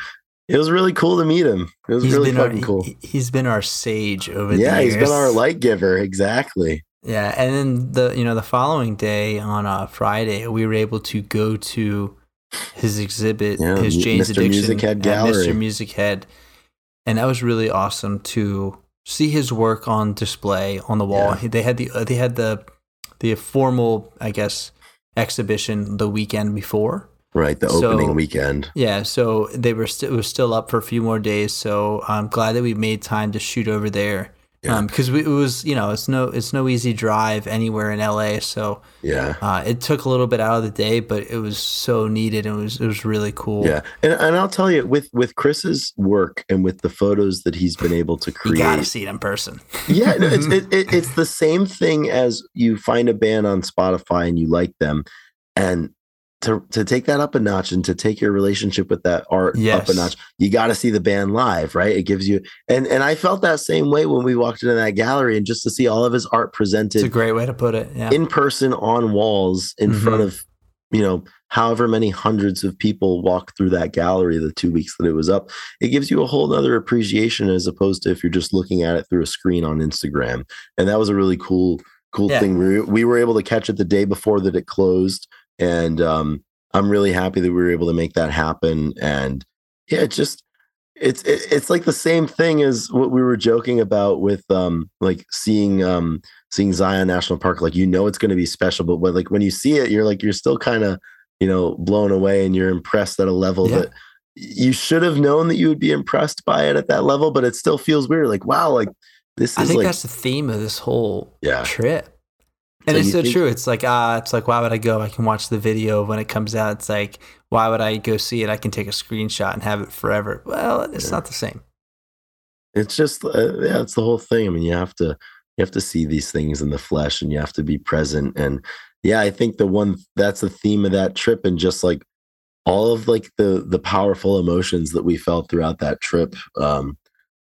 it was really cool to meet him. It was really fucking our, cool. He's been our sage over yeah, the years. he's been our light giver. Exactly. Yeah, and then the you know the following day on a uh, Friday, we were able to go to his exhibit, yeah, his Jane's Mr. Addiction Music Head Gallery, Mr. Music Head, and that was really awesome to see his work on display on the wall. Yeah. They had the they had the the formal, I guess, exhibition the weekend before. Right, the So- opening weekend. Yeah, so they were st- it was still up for a few more days. So I'm glad that we made time to shoot over there. Yeah. Um, because we, it was, you know, it's no, it's no easy drive anywhere in LA. So Yeah. uh, it took a little bit out of the day, but it was so needed. and It was, it was really cool. Yeah, and and I'll tell you, with with Chris's work and with the photos that he's been able to you create, gotta see it in person. yeah, no, it's it, it, it's the same thing as you find a band on Spotify and you like them, and to to take that up a notch and to take your relationship with that art up a notch, you got to see the band live, right? It gives you and and I felt that same way when we walked into that gallery and just to see all of his art presented. It's a great way to put it. Yeah. in person on walls in Mhm. front of you know however many hundreds of people walk through that gallery the two weeks that it was up it gives you a whole nother appreciation as opposed to if you're just looking at it through a screen on instagram and that was a really cool cool Yeah. thing we, we were able to catch it the day before that it closed and um, i'm really happy that we were able to make that happen and yeah it just it's it, it's like the same thing as what we were joking about with um like seeing um seeing Zion National Park, like you know it's going to be special, but when, like when you see it, you're like you're still kind of you know blown away and you're impressed at a level Yeah. that you should have known that you would be impressed by it at that level, but it still feels weird. Like wow, like this I think like that's the theme of this whole yeah, trip. And So it's so think- true. It's like, ah, it's like, why would I go? I can watch the video when it comes out. It's like, why would I go see it? I can take a screenshot and have it forever. Well, it's Yeah. not the same. it's just uh, yeah, it's the whole thing. I mean, you have to you have to see these things in the flesh, and you have to be present. And yeah, I think the one that's the theme of that trip, and just like all of like the the powerful emotions that we felt throughout that trip um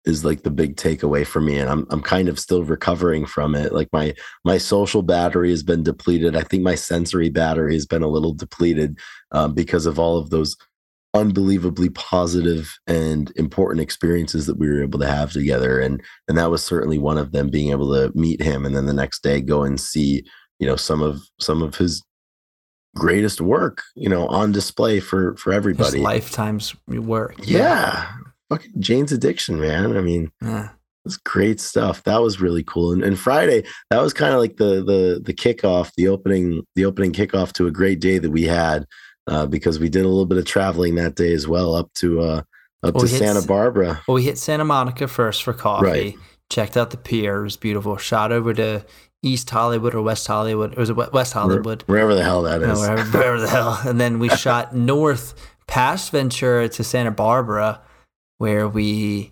is like the big takeaway for me and I'm I'm kind of still recovering from it. Like my my social battery has been depleted. I think my sensory battery has been a little depleted um, because of all of those unbelievably positive and important experiences that we were able to have together and and that was certainly one of them being able to meet him and then the next day go and see you know some of some of his greatest work you know on display for for His everybody. lifetime's work. yeah fucking jane's addiction man i mean Yeah. it's great stuff that was really cool and, and friday that was kind of like the the the kickoff the opening the opening kickoff to a great day that we had uh, because we did a little bit of traveling that day as well up to uh up Well, to we hit santa barbara Well, we hit Santa Monica first for coffee. Right. Checked out the pier. It was beautiful. Shot over to East Hollywood or West Hollywood. Or was it West Hollywood? wherever the hell that is, is wherever, wherever the hell. And then we shot north past Ventura to Santa Barbara, where we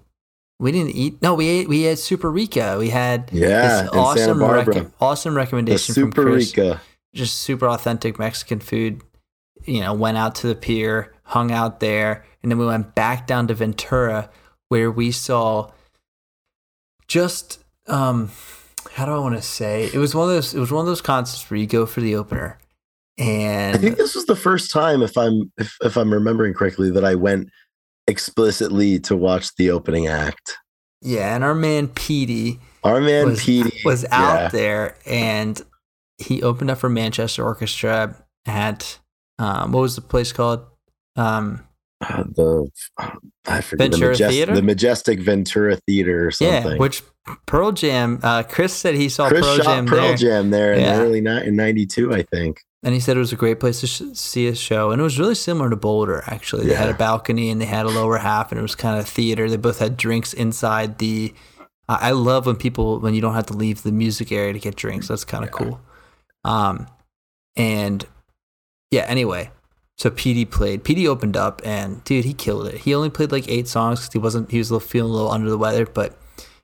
we didn't eat. No, we ate. We had Super Rica. We had yeah this awesome, rec- awesome the recommendation from super Chris. rica Just super authentic Mexican food. You know, went out to the pier, hung out there, and then we went back down to Ventura, where we saw just um how do I want to say? It was one of those. It was one of those concerts where you go for the opener, and I think this was the first time, if I'm if, if I'm remembering correctly, that I went explicitly to watch the opening act. Yeah, and our man Petey Our man was, Petey was out yeah. there, and he opened up for Manchester Orchestra at um, what was the place called? Um, Uh, the I forget the, Ventura Theater? the majestic Ventura Theater or something. yeah, which Pearl Jam. Uh, Chris said he saw Chris Pearl Jam Pearl there, Jam there in Yeah. the early ni- in '92, I think. And he said it was a great place to sh- see a show, and it was really similar to Boulder. Actually, they had a balcony and they had a lower half, and it was kind of theater. They both had drinks inside the. I I love when people when you don't have to leave the music area to get drinks. That's kind of Yeah. cool. Um, and yeah. Anyway, so Petey played. Petey opened up, and dude, he killed it. He only played like eight songs because he wasn't. He was a little, feeling a little under the weather, but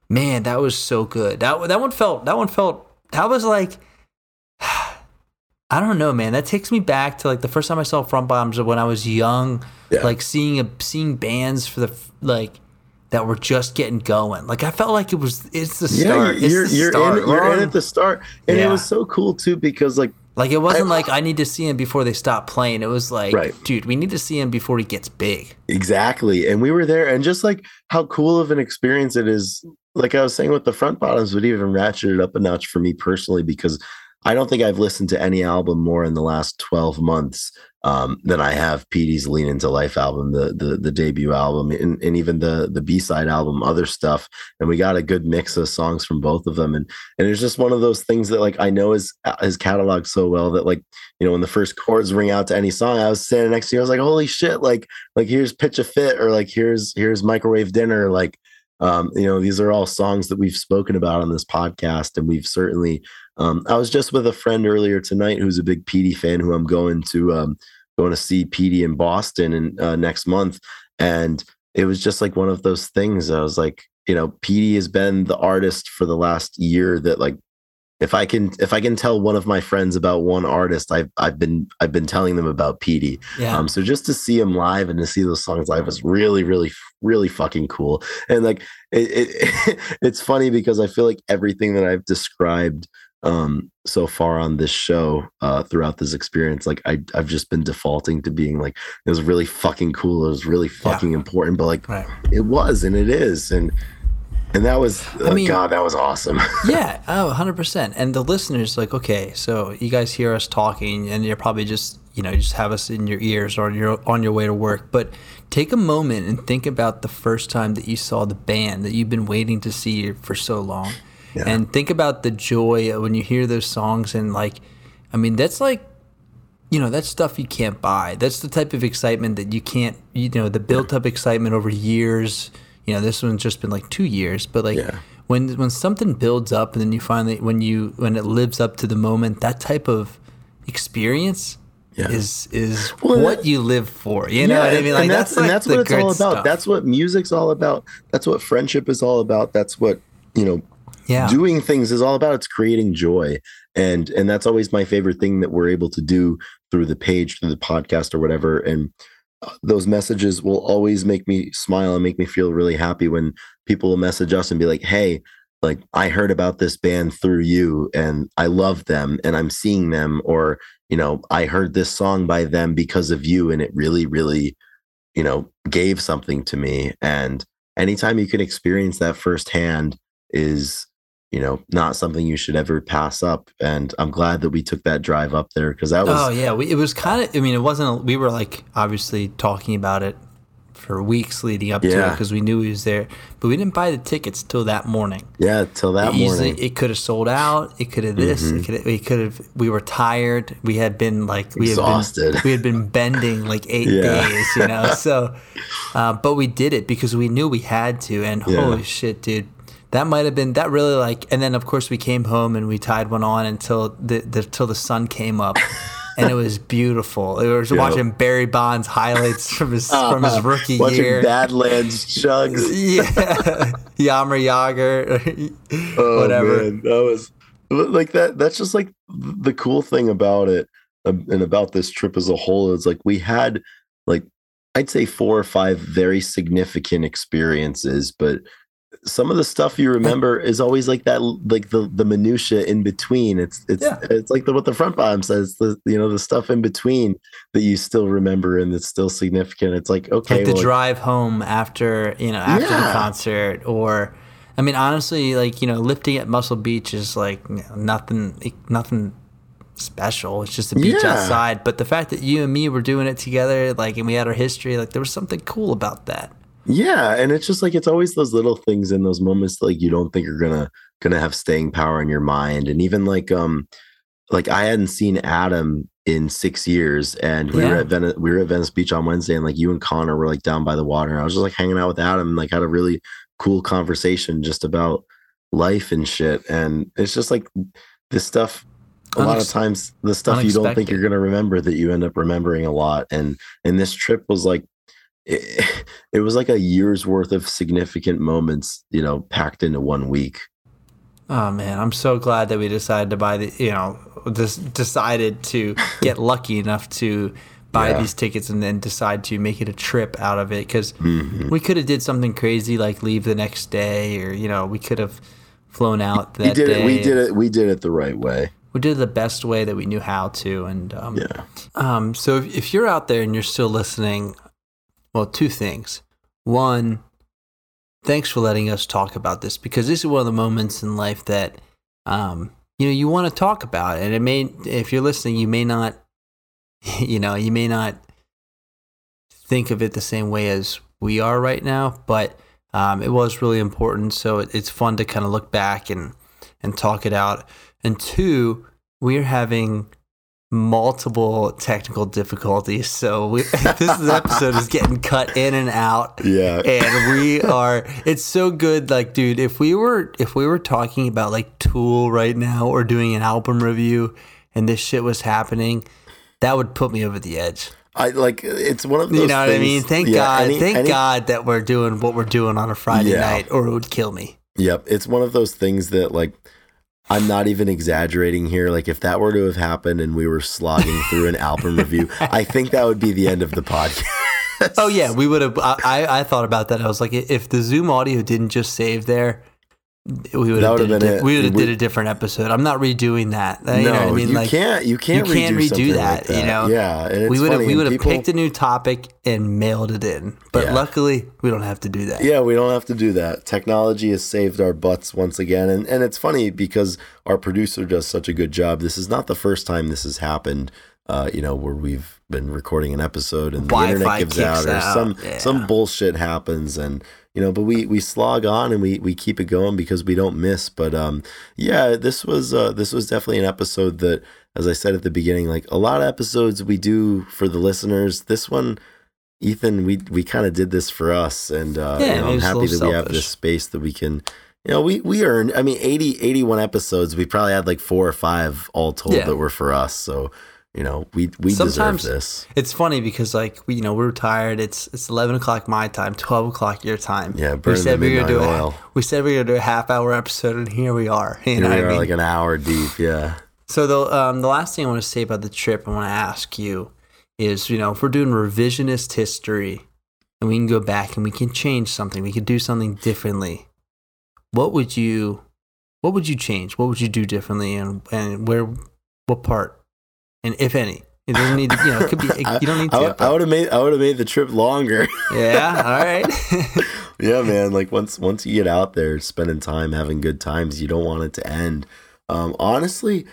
man, that was so good. That that one felt. That one felt. That was like. I don't know, man. That takes me back to like the first time I saw Front Bottoms when I was young, Yeah. like seeing a seeing bands for the like that were just getting going. Like I felt like it was it's the start. you're you're, it's the you're start. in you're in at the start, and it was so cool too because like like it wasn't I- like I need to see him before they stop playing. It was like, Right. dude, we need to see him before he gets big. Exactly. And we were there and just like how cool of an experience it is. Like I was saying with the front bottoms would even ratchet it up a notch for me personally because I don't think I've listened to any album more in the last 12 months um, than I have Petey's Lean Into Life album, the the, the debut album, and, and even the the B side album, other stuff. And we got a good mix of songs from both of them. And and it's just one of those things that like I know his his catalog so well that like you know when the first chords ring out to any song, I was standing next to you, I was like, holy shit, like like here's Pitch a Fit or like here's here's Microwave Dinner, like um, you know these are all songs that we've spoken about on this podcast, and we've certainly um, I was just with a friend earlier tonight who's a big Petey fan, who I'm going to um, going to see Petey in Boston uh, next month, and it was just like one of those things. I was like, you know, Petey has been the artist for the last year that like if I can if I can tell one of my friends about one artist, I've I've been I've been telling them about Petey. Yeah. Um, so just to see him live and to see those songs live was really really really fucking cool. And like it, it it's funny because I feel like everything that I've described um so far on this show uh throughout this experience like i i've just been defaulting to being like it was really fucking cool it was really fucking yeah. important but like right. it was and it is and and that was I oh, mean, god that was awesome yeah oh 100% and the listeners like okay so you guys hear us talking and you're probably just you know just have us in your ears or you're on your way to work but take a moment and think about the first time that you saw the band that you've been waiting to see for so long yeah. And think about the joy when you hear those songs and like, I mean, that's like, you know, that's stuff you can't buy. That's the type of excitement that you can't, you know, the built up excitement over years. You know, this one's just been like two years, but like yeah. when when something builds up and then you finally when you when it lives up to the moment, that type of experience yeah. is is well, what you live for. You know what I mean? Like and that's, that's like and that's what it's all about. Stuff. That's what music's all about. That's what friendship is all about. That's what you know yeah. doing things is all about it's creating joy and and that's always my favorite thing that we're able to do through the page through the podcast or whatever and those messages will always make me smile and make me feel really happy when people will message us and be like hey like i heard about this band through you and i love them and i'm seeing them or you know i heard this song by them because of you and it really really you know gave something to me. And anytime you can experience that firsthand is you know, not something you should ever pass up. And I'm glad that we took that drive up there because that was. Oh yeah, we, it was kind of. I mean, it wasn't. We were like obviously talking about it for weeks leading up yeah. to it because we knew he was there, but we didn't buy the tickets till that morning. Yeah, till that it morning. Easily, it could have sold out. It could have this. Mm-hmm. It could have. We were tired. We had been like we exhausted. Had been, we had been bending like eight yeah. days, you know. So, uh, but we did it because we knew we had to. And yeah. holy shit, dude! That might have been that really like and then of course we came home and we tied one on until the, the till the sun came up and it was beautiful. We were yep. watching Barry Bonds highlights from his uh, from his rookie watching year. Badlands chugs. yeah, Jaromir Jagr. oh, whatever. Man. That was like that. That's just like the cool thing about it um, and about this trip as a whole is like we had like I'd say four or five very significant experiences, but some of the stuff you remember is always like that like the the minutia in between it's it's yeah. it's like the, what the front bottom says the you know the stuff in between that you still remember and it's still significant it's like okay like the well, drive home after you know after yeah. the concert or i mean honestly like you know lifting at muscle beach is like you know, nothing nothing special it's just a beach yeah. outside but the fact that you and me were doing it together like and we had our history like there was something cool about that yeah, and it's just like it's always those little things in those moments that, like you don't think you're gonna gonna have staying power in your mind, and even like um like I hadn't seen Adam in six years, and we yeah. were at Venice, we were at Venice Beach on Wednesday, and like you and Connor were like down by the water, and I was just like hanging out with Adam, and like had a really cool conversation just about life and shit, and it's just like this stuff a Unex- lot of times the stuff unexpected. you don't think you're going to remember that you end up remembering a lot and and this trip was like it, it was like a year's worth of significant moments, you know, packed into one week. Oh man, I'm so glad that we decided to buy the, you know, this decided to get lucky enough to buy yeah. these tickets and then decide to make it a trip out of it because mm-hmm. we could have did something crazy like leave the next day or you know we could have flown out that we did day. It, we did it. We did it the right way. We did it the best way that we knew how to, and um, yeah. Um, so if, if you're out there and you're still listening, well, two things. One, thanks for letting us talk about this because this is one of the moments in life that um, you know you want to talk about and it may if you're listening you may not you know you may not think of it the same way as we are right now but um, it was really important. So it, it's fun to kind of look back and and talk it out. And two we're having multiple technical difficulties. So we, this episode is getting cut in and out. Yeah. and we are it's so good. Like dude if we were if we were talking about like tool right now or doing an album review and this shit was happening that would put me over the edge. I like it's one of those you know what i mean? thank yeah, god. any- thank any- god that we're doing what we're doing on a friday Yeah. night or it would kill me. Yep, it's one of those things that like I'm not even exaggerating here. Like if that were to have happened and we were slogging through an album review, I think that would be the end of the podcast. oh yeah we would have I, I thought about that i was like if the zoom audio didn't just save there we would have did, a been di- we would have did a different episode i'm not redoing that you know what i no, mean you like can't. You can't. you can't redo, redo that, like that. you know? Yeah, we would have we would have people- picked a new topic and mailed it in. But Yeah. luckily, we don't have to do that. Yeah, we don't have to do that. Technology has saved our butts once again. And and it's funny because our producer does such a good job. This is not the first time this has happened, uh, you know, where we've been recording an episode and the Wi-Fi internet gives out or out, some yeah. some bullshit happens and you know, but we we slog on and we we keep it going because we don't miss. But um yeah, this was uh this was definitely an episode that as I said at the beginning, like a lot of episodes we do for the listeners. This one Ethan, we we kind of did this for us, and uh, Yeah, you know, I'm happy that little we have this space that we can, you know, we we earned. I mean, 80, 81 episodes. We probably had like four or five all told Yeah. that were for us. So, you know, we we Sometimes- deserve this. It's funny because like we, you know, we're tired. It's it's eleven o'clock my time, twelve o'clock your time. Yeah, we said we were gonna do a, we said we were gonna do a half hour episode, and here we are. You Here know we what I are, mean? like an hour deep. Yeah, So the um, the last thing I want to say about the trip, I want to ask you is, you know, if we're doing revisionist history, and we can go back and we can change something, we could do something differently. What would you, what would you change? What would you do differently, and and where, what part, and if any? It doesn't need to, you know, it could be. You don't need I, to. would- I would have made I would have made the trip longer. yeah. All right. yeah, man. Like once once you get out there, spending time, having good times, you don't want it to end. Um, honestly,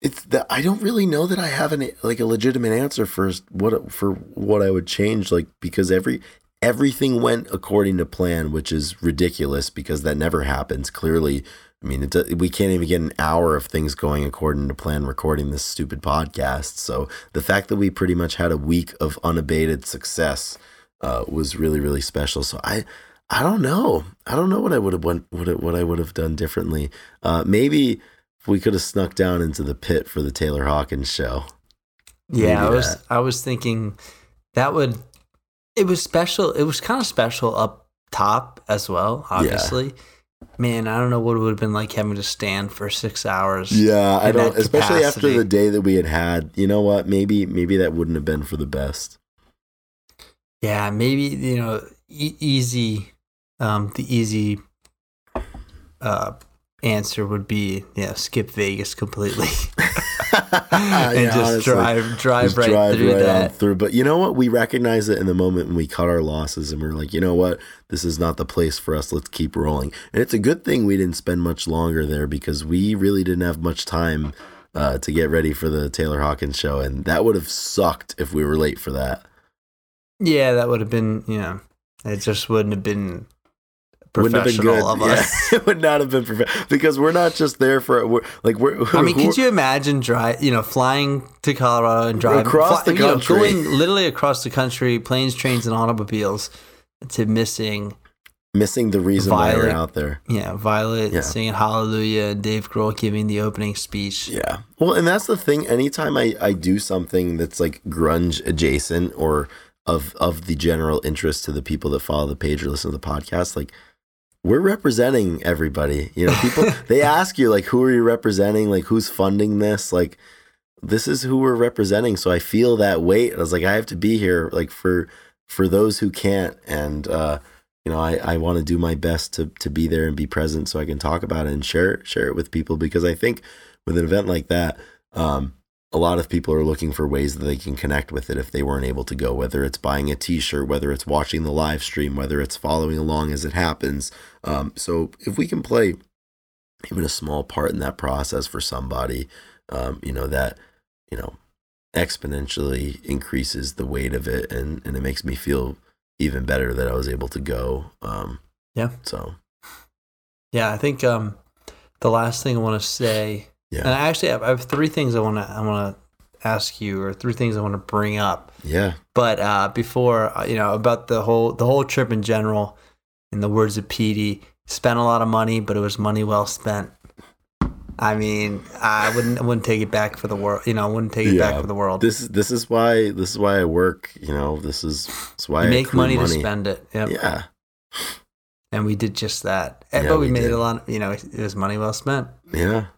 it's that I don't really know that I have an like a legitimate answer for what for what I would change. Like because every everything went according to plan, which is ridiculous because that never happens. Clearly, I mean, it, we can't even get an hour of things going according to plan recording this stupid podcast. So the fact that we pretty much had a week of unabated success uh, was really really special. So I. I don't know. I don't know what I would have went, what I- what I would have done differently. Uh, maybe we could have snuck down into the pit for the Taylor Hawkins show. Yeah, I was that. I was thinking that would it was special. It was kind of special up top as well, obviously. Man, I don't know what it would have been like having to stand for 6 hours. Yeah, I don't. Especially after the day that we had had. You know what? Maybe maybe that wouldn't have been for the best. Yeah, maybe, you know, e- easy um the easy uh answer would be, yeah, skip Vegas completely and Yeah, just honestly. drive drive Just right drive through right that. through. But you know what? We recognize it in the moment when we cut our losses and we're like, you know what? This is not the place for us. Let's keep rolling. And it's a good thing we didn't spend much longer there because we really didn't have much time uh, to get ready for the Taylor Hawkins show. And that would have sucked if we were late for that. Yeah, that would have been, you know, it just wouldn't have been Wouldn't have been professional good. of Yeah, us. it would not have been perfect because we're not just there for we're, like we're. I mean, could you imagine drive, you know, flying to Colorado and driving Across the you know, country. going literally across the country, planes, trains, and automobiles, to missing, missing the reason why we're out there? yeah, Violet Yeah. singing Hallelujah, and Dave Grohl giving the opening speech. Yeah. Well, and that's the thing. Anytime I, I do something that's like grunge adjacent or of of the general interest to the people that follow the page or listen to the podcast, like we're representing everybody. You know, people they ask you like who are you representing? Like who's funding this? Like this is who we're representing. So I feel that weight. I was like, I have to be here like for for those who can't. And uh you know, I, I want to do my best to to be there and be present so I can talk about it and share share it with people because I think with an event like that, um, a lot of people are looking for ways that they can connect with it if they weren't able to go, whether it's buying a t shirt, whether it's watching the live stream, whether it's following along as it happens. Um, so if we can play even a small part in that process for somebody, um, you know, that, you know, exponentially increases the weight of it and, and it makes me feel even better that I was able to go. Um, Yeah. So, Yeah, I think um, the last thing I want to say, and. I actually have, I have three things I want to I want to ask you, or three things I want to bring up. Yeah. But uh, before, uh, you know, about the whole the whole trip in general, in the words of Petey, spent a lot of money, but it was money well spent. I mean, I wouldn't I wouldn't take it back for the world. You know, I wouldn't take it back for the world. This is, this is why, this is why I work, you know, this is, this is why You I make accrue money, to spend it. Yep. Yeah. And we did just that. Yeah, but we, we made did. a lot. You know, it was money well spent. Yeah.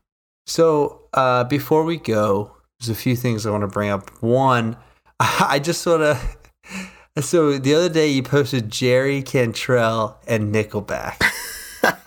So uh, before we go, there's a few things I want to bring up. One, I just sort of. So the other day you posted Jerry Cantrell and Nickelback,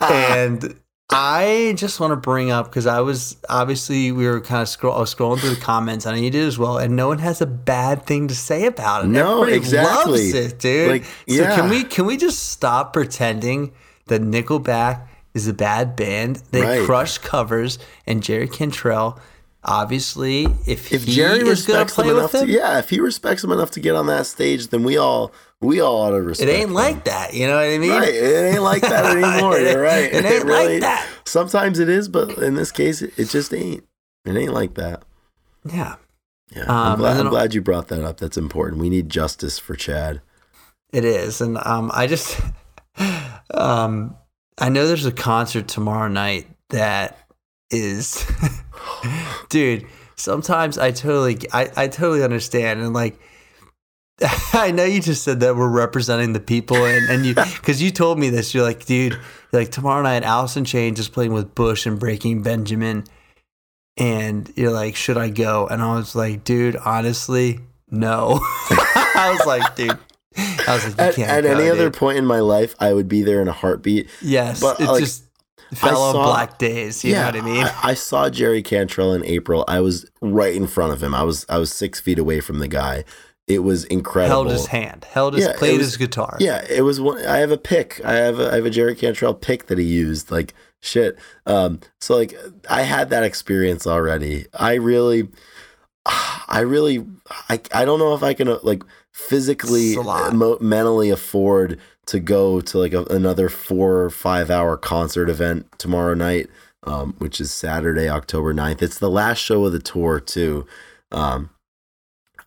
and I just want to bring up because I was obviously we were kind of scroll, I was scrolling through the comments and you did as well, and no one has a bad thing to say about it. No, Everybody exactly. loves it, dude. Like, So can we can we just stop pretending that Nickelback is a bad band? They Right. crush covers, and Jerry Cantrell, obviously, if, if he Jerry is going to respects them play enough with to, yeah, if he respects him enough to get on that stage, then we all we all ought to respect. it ain't like that. You know what I mean? right. It ain't like that anymore. It- You're right. it ain't like that. Sometimes it is, but in this case, it, it just ain't. It ain't like that. Yeah, Yeah, Um, I'm, glad, I'm glad you brought that up. That's important. We need justice for Chad. it is, and um, I just, um, I know there's a concert tomorrow night that is, dude. Sometimes I totally, I, I totally understand, and like. I know you just said that we're representing the people, and, and you because you told me this. You're like, dude, you're like tomorrow night, Alice in Chains is playing with Bush and Breaking Benjamin, and you're like, should I go? And I was like, dude, honestly, no. I was like, dude, I was like, At, at go, any other point in my life, I would be there in a heartbeat. yes, but, it like, just fell on black days. You know what I mean? I, I saw Jerry Cantrell in April. I was right in front of him. I was I was six feet away from the guy. It was incredible. held his hand, held his, Yeah, played was- his guitar. Yeah, it was one. I have a pick. I have a, I have a Jerry Cantrell pick that he used. Like shit. Um. So like I had that experience already. I really, I really, I I don't know if I can uh, like physically, It's a lot. mo- mentally afford to go to like a, another four or five hour concert event tomorrow night. Um, which is Saturday, October 9th. It's the last show of the tour too. Um,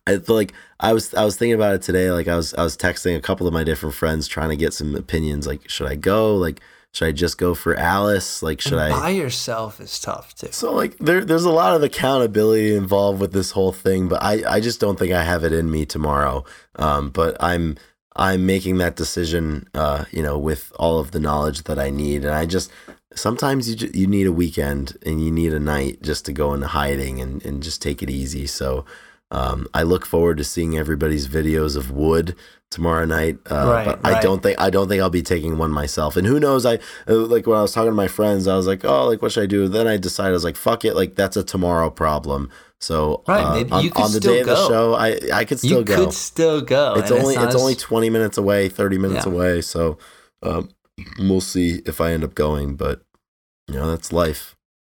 I feel like I was I was thinking about it today. Like I was I was texting a couple of my different friends trying to get some opinions. Like should I go? Like should I just go for Alice? Like should And I? by yourself is tough too. So like there there's a lot of accountability involved with this whole thing, but I I just don't think I have it in me tomorrow. Um, but I'm I'm making that decision. Uh, you know, with all of the knowledge that I need, and I just sometimes you you need a weekend and you need a night just to go into hiding and and just take it easy. So. Um, I look forward to seeing everybody's videos of wood tomorrow night. Uh, Right, but I don't think I don't think I'll be taking one myself. And who knows? I uh, like when I was talking to my friends, I was like, oh, like what should I do? Then I decided I was like, fuck it, like that's a tomorrow problem. So Right, uh, on, on the day of the show, I I could still go. you go. could still go. it's only it's as- only twenty minutes away, thirty minutes Yeah. away. So um, we'll see if I end up going. But you know, that's life.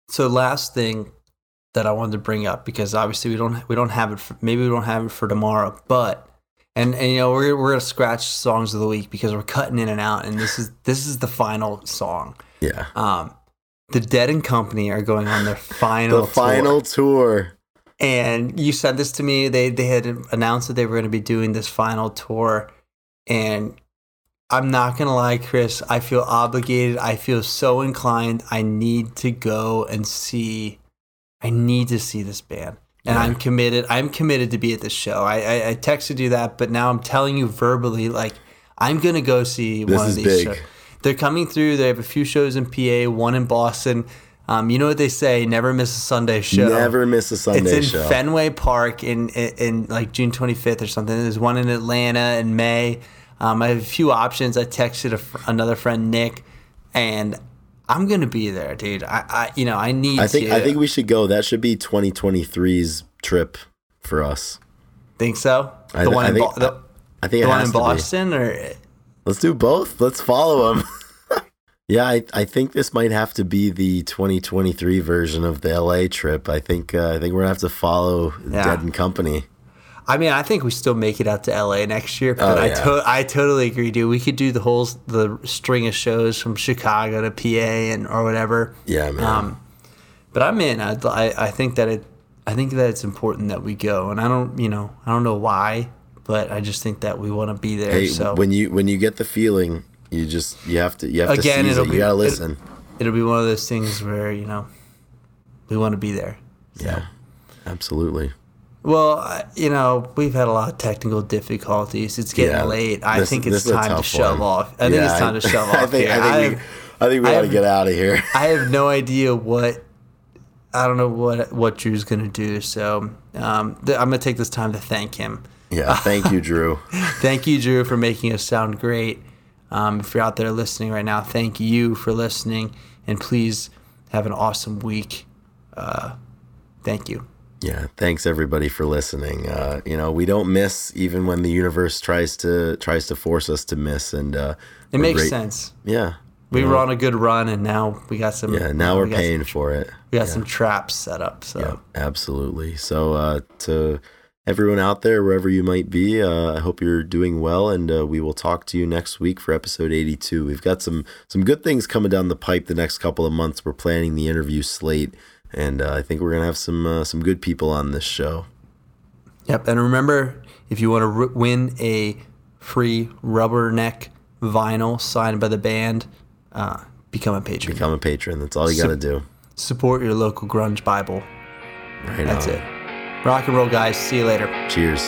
So last thing that I wanted to bring up because obviously we don't we don't have it for, maybe we don't have it for tomorrow, but and and you know we're we're gonna scratch songs of the week because we're cutting in and out, and this is this is the final song. Yeah, Um, the Dead and Company are going on their final the final tour. and you said this to me. They they had announced that they were going to be doing this final tour, and I'm not gonna lie, Chris. I feel obligated. I feel so inclined. I need to go and see. I need to see this band, and Yeah. I'm committed. I'm committed to be at this show. I, I I texted you that, but now I'm telling you verbally, like I'm gonna go see This one is of these big. shows. They're coming through. They have a few shows in PA, one in Boston. Um, you know what they say? Never miss a Sunday show. Never miss a Sunday show. It's in show. Fenway Park in, in in like June 25th or something. There's one in Atlanta in May. Um, I have a few options. I texted fr- another friend Nick, and I'm gonna be there, dude. I, I you know I need. I think to. I think we should go. That should be 2023's trip for us. think so. I The th- one I in think- Bo- the, I think the one in to be. Boston, or Let's do both. Let's follow them. Yeah, I, I think this might have to be the 2023 version of the LA trip. I think uh, I think we're gonna have to follow Yeah. Dead and Company. I mean, I think we still make it out to LA next year, but Oh, I yeah. to- I totally agree, dude. We could do the whole the string of shows from Chicago to PA and or whatever. Yeah, man. Um, but I'm in. I, I I think that it I think that it's important that we go, and I don't you know I don't know why, but I just think that we want to be there. hey, so when you when you get the feeling, you just you have to you have Again, to seize it'll be- You gotta it- listen. it'll be one of those things where you know we want to be there. So. yeah, absolutely. Well, you know, we've had a lot of technical difficulties. It's getting Yeah, late. I this- think it's time to shove one. off. I think Yeah, it's time to shove I off think, here. I think, I we, I think we I gotta get out of here. I have no idea what I don't know what what Drew's gonna do. So um, th- I'm gonna take this time to thank him. Yeah, thank you, Drew. Thank you, Drew, for making us sound great. Um, if you're out there listening right now, thank you for listening, and please have an awesome week. Uh, thank you. Yeah, thanks everybody for listening. Uh, you know, we don't miss even when the universe tries to tries to force us to miss, and uh, It makes great- sense. Yeah, We you were on a good run, and now we got some. Yeah, now we we're got paying Some, for it. we got Yeah. some traps set up. So Yeah, absolutely. So, uh, to everyone out there, wherever you might be, uh, I hope you're doing well, and uh, we will talk to you next week for episode 82. We've got some some good things coming down the pipe the next couple of months. We're planning the interview slate, and uh, I think we're gonna have some uh, some good people on this show. Yep, and remember, if you want to r- win a free rubberneck vinyl signed by the band, uh, become a patron. Become a patron. That's all you So- got to do. Support your local grunge Bible. Right That's on. it. Rock and roll, guys. See you later. Cheers.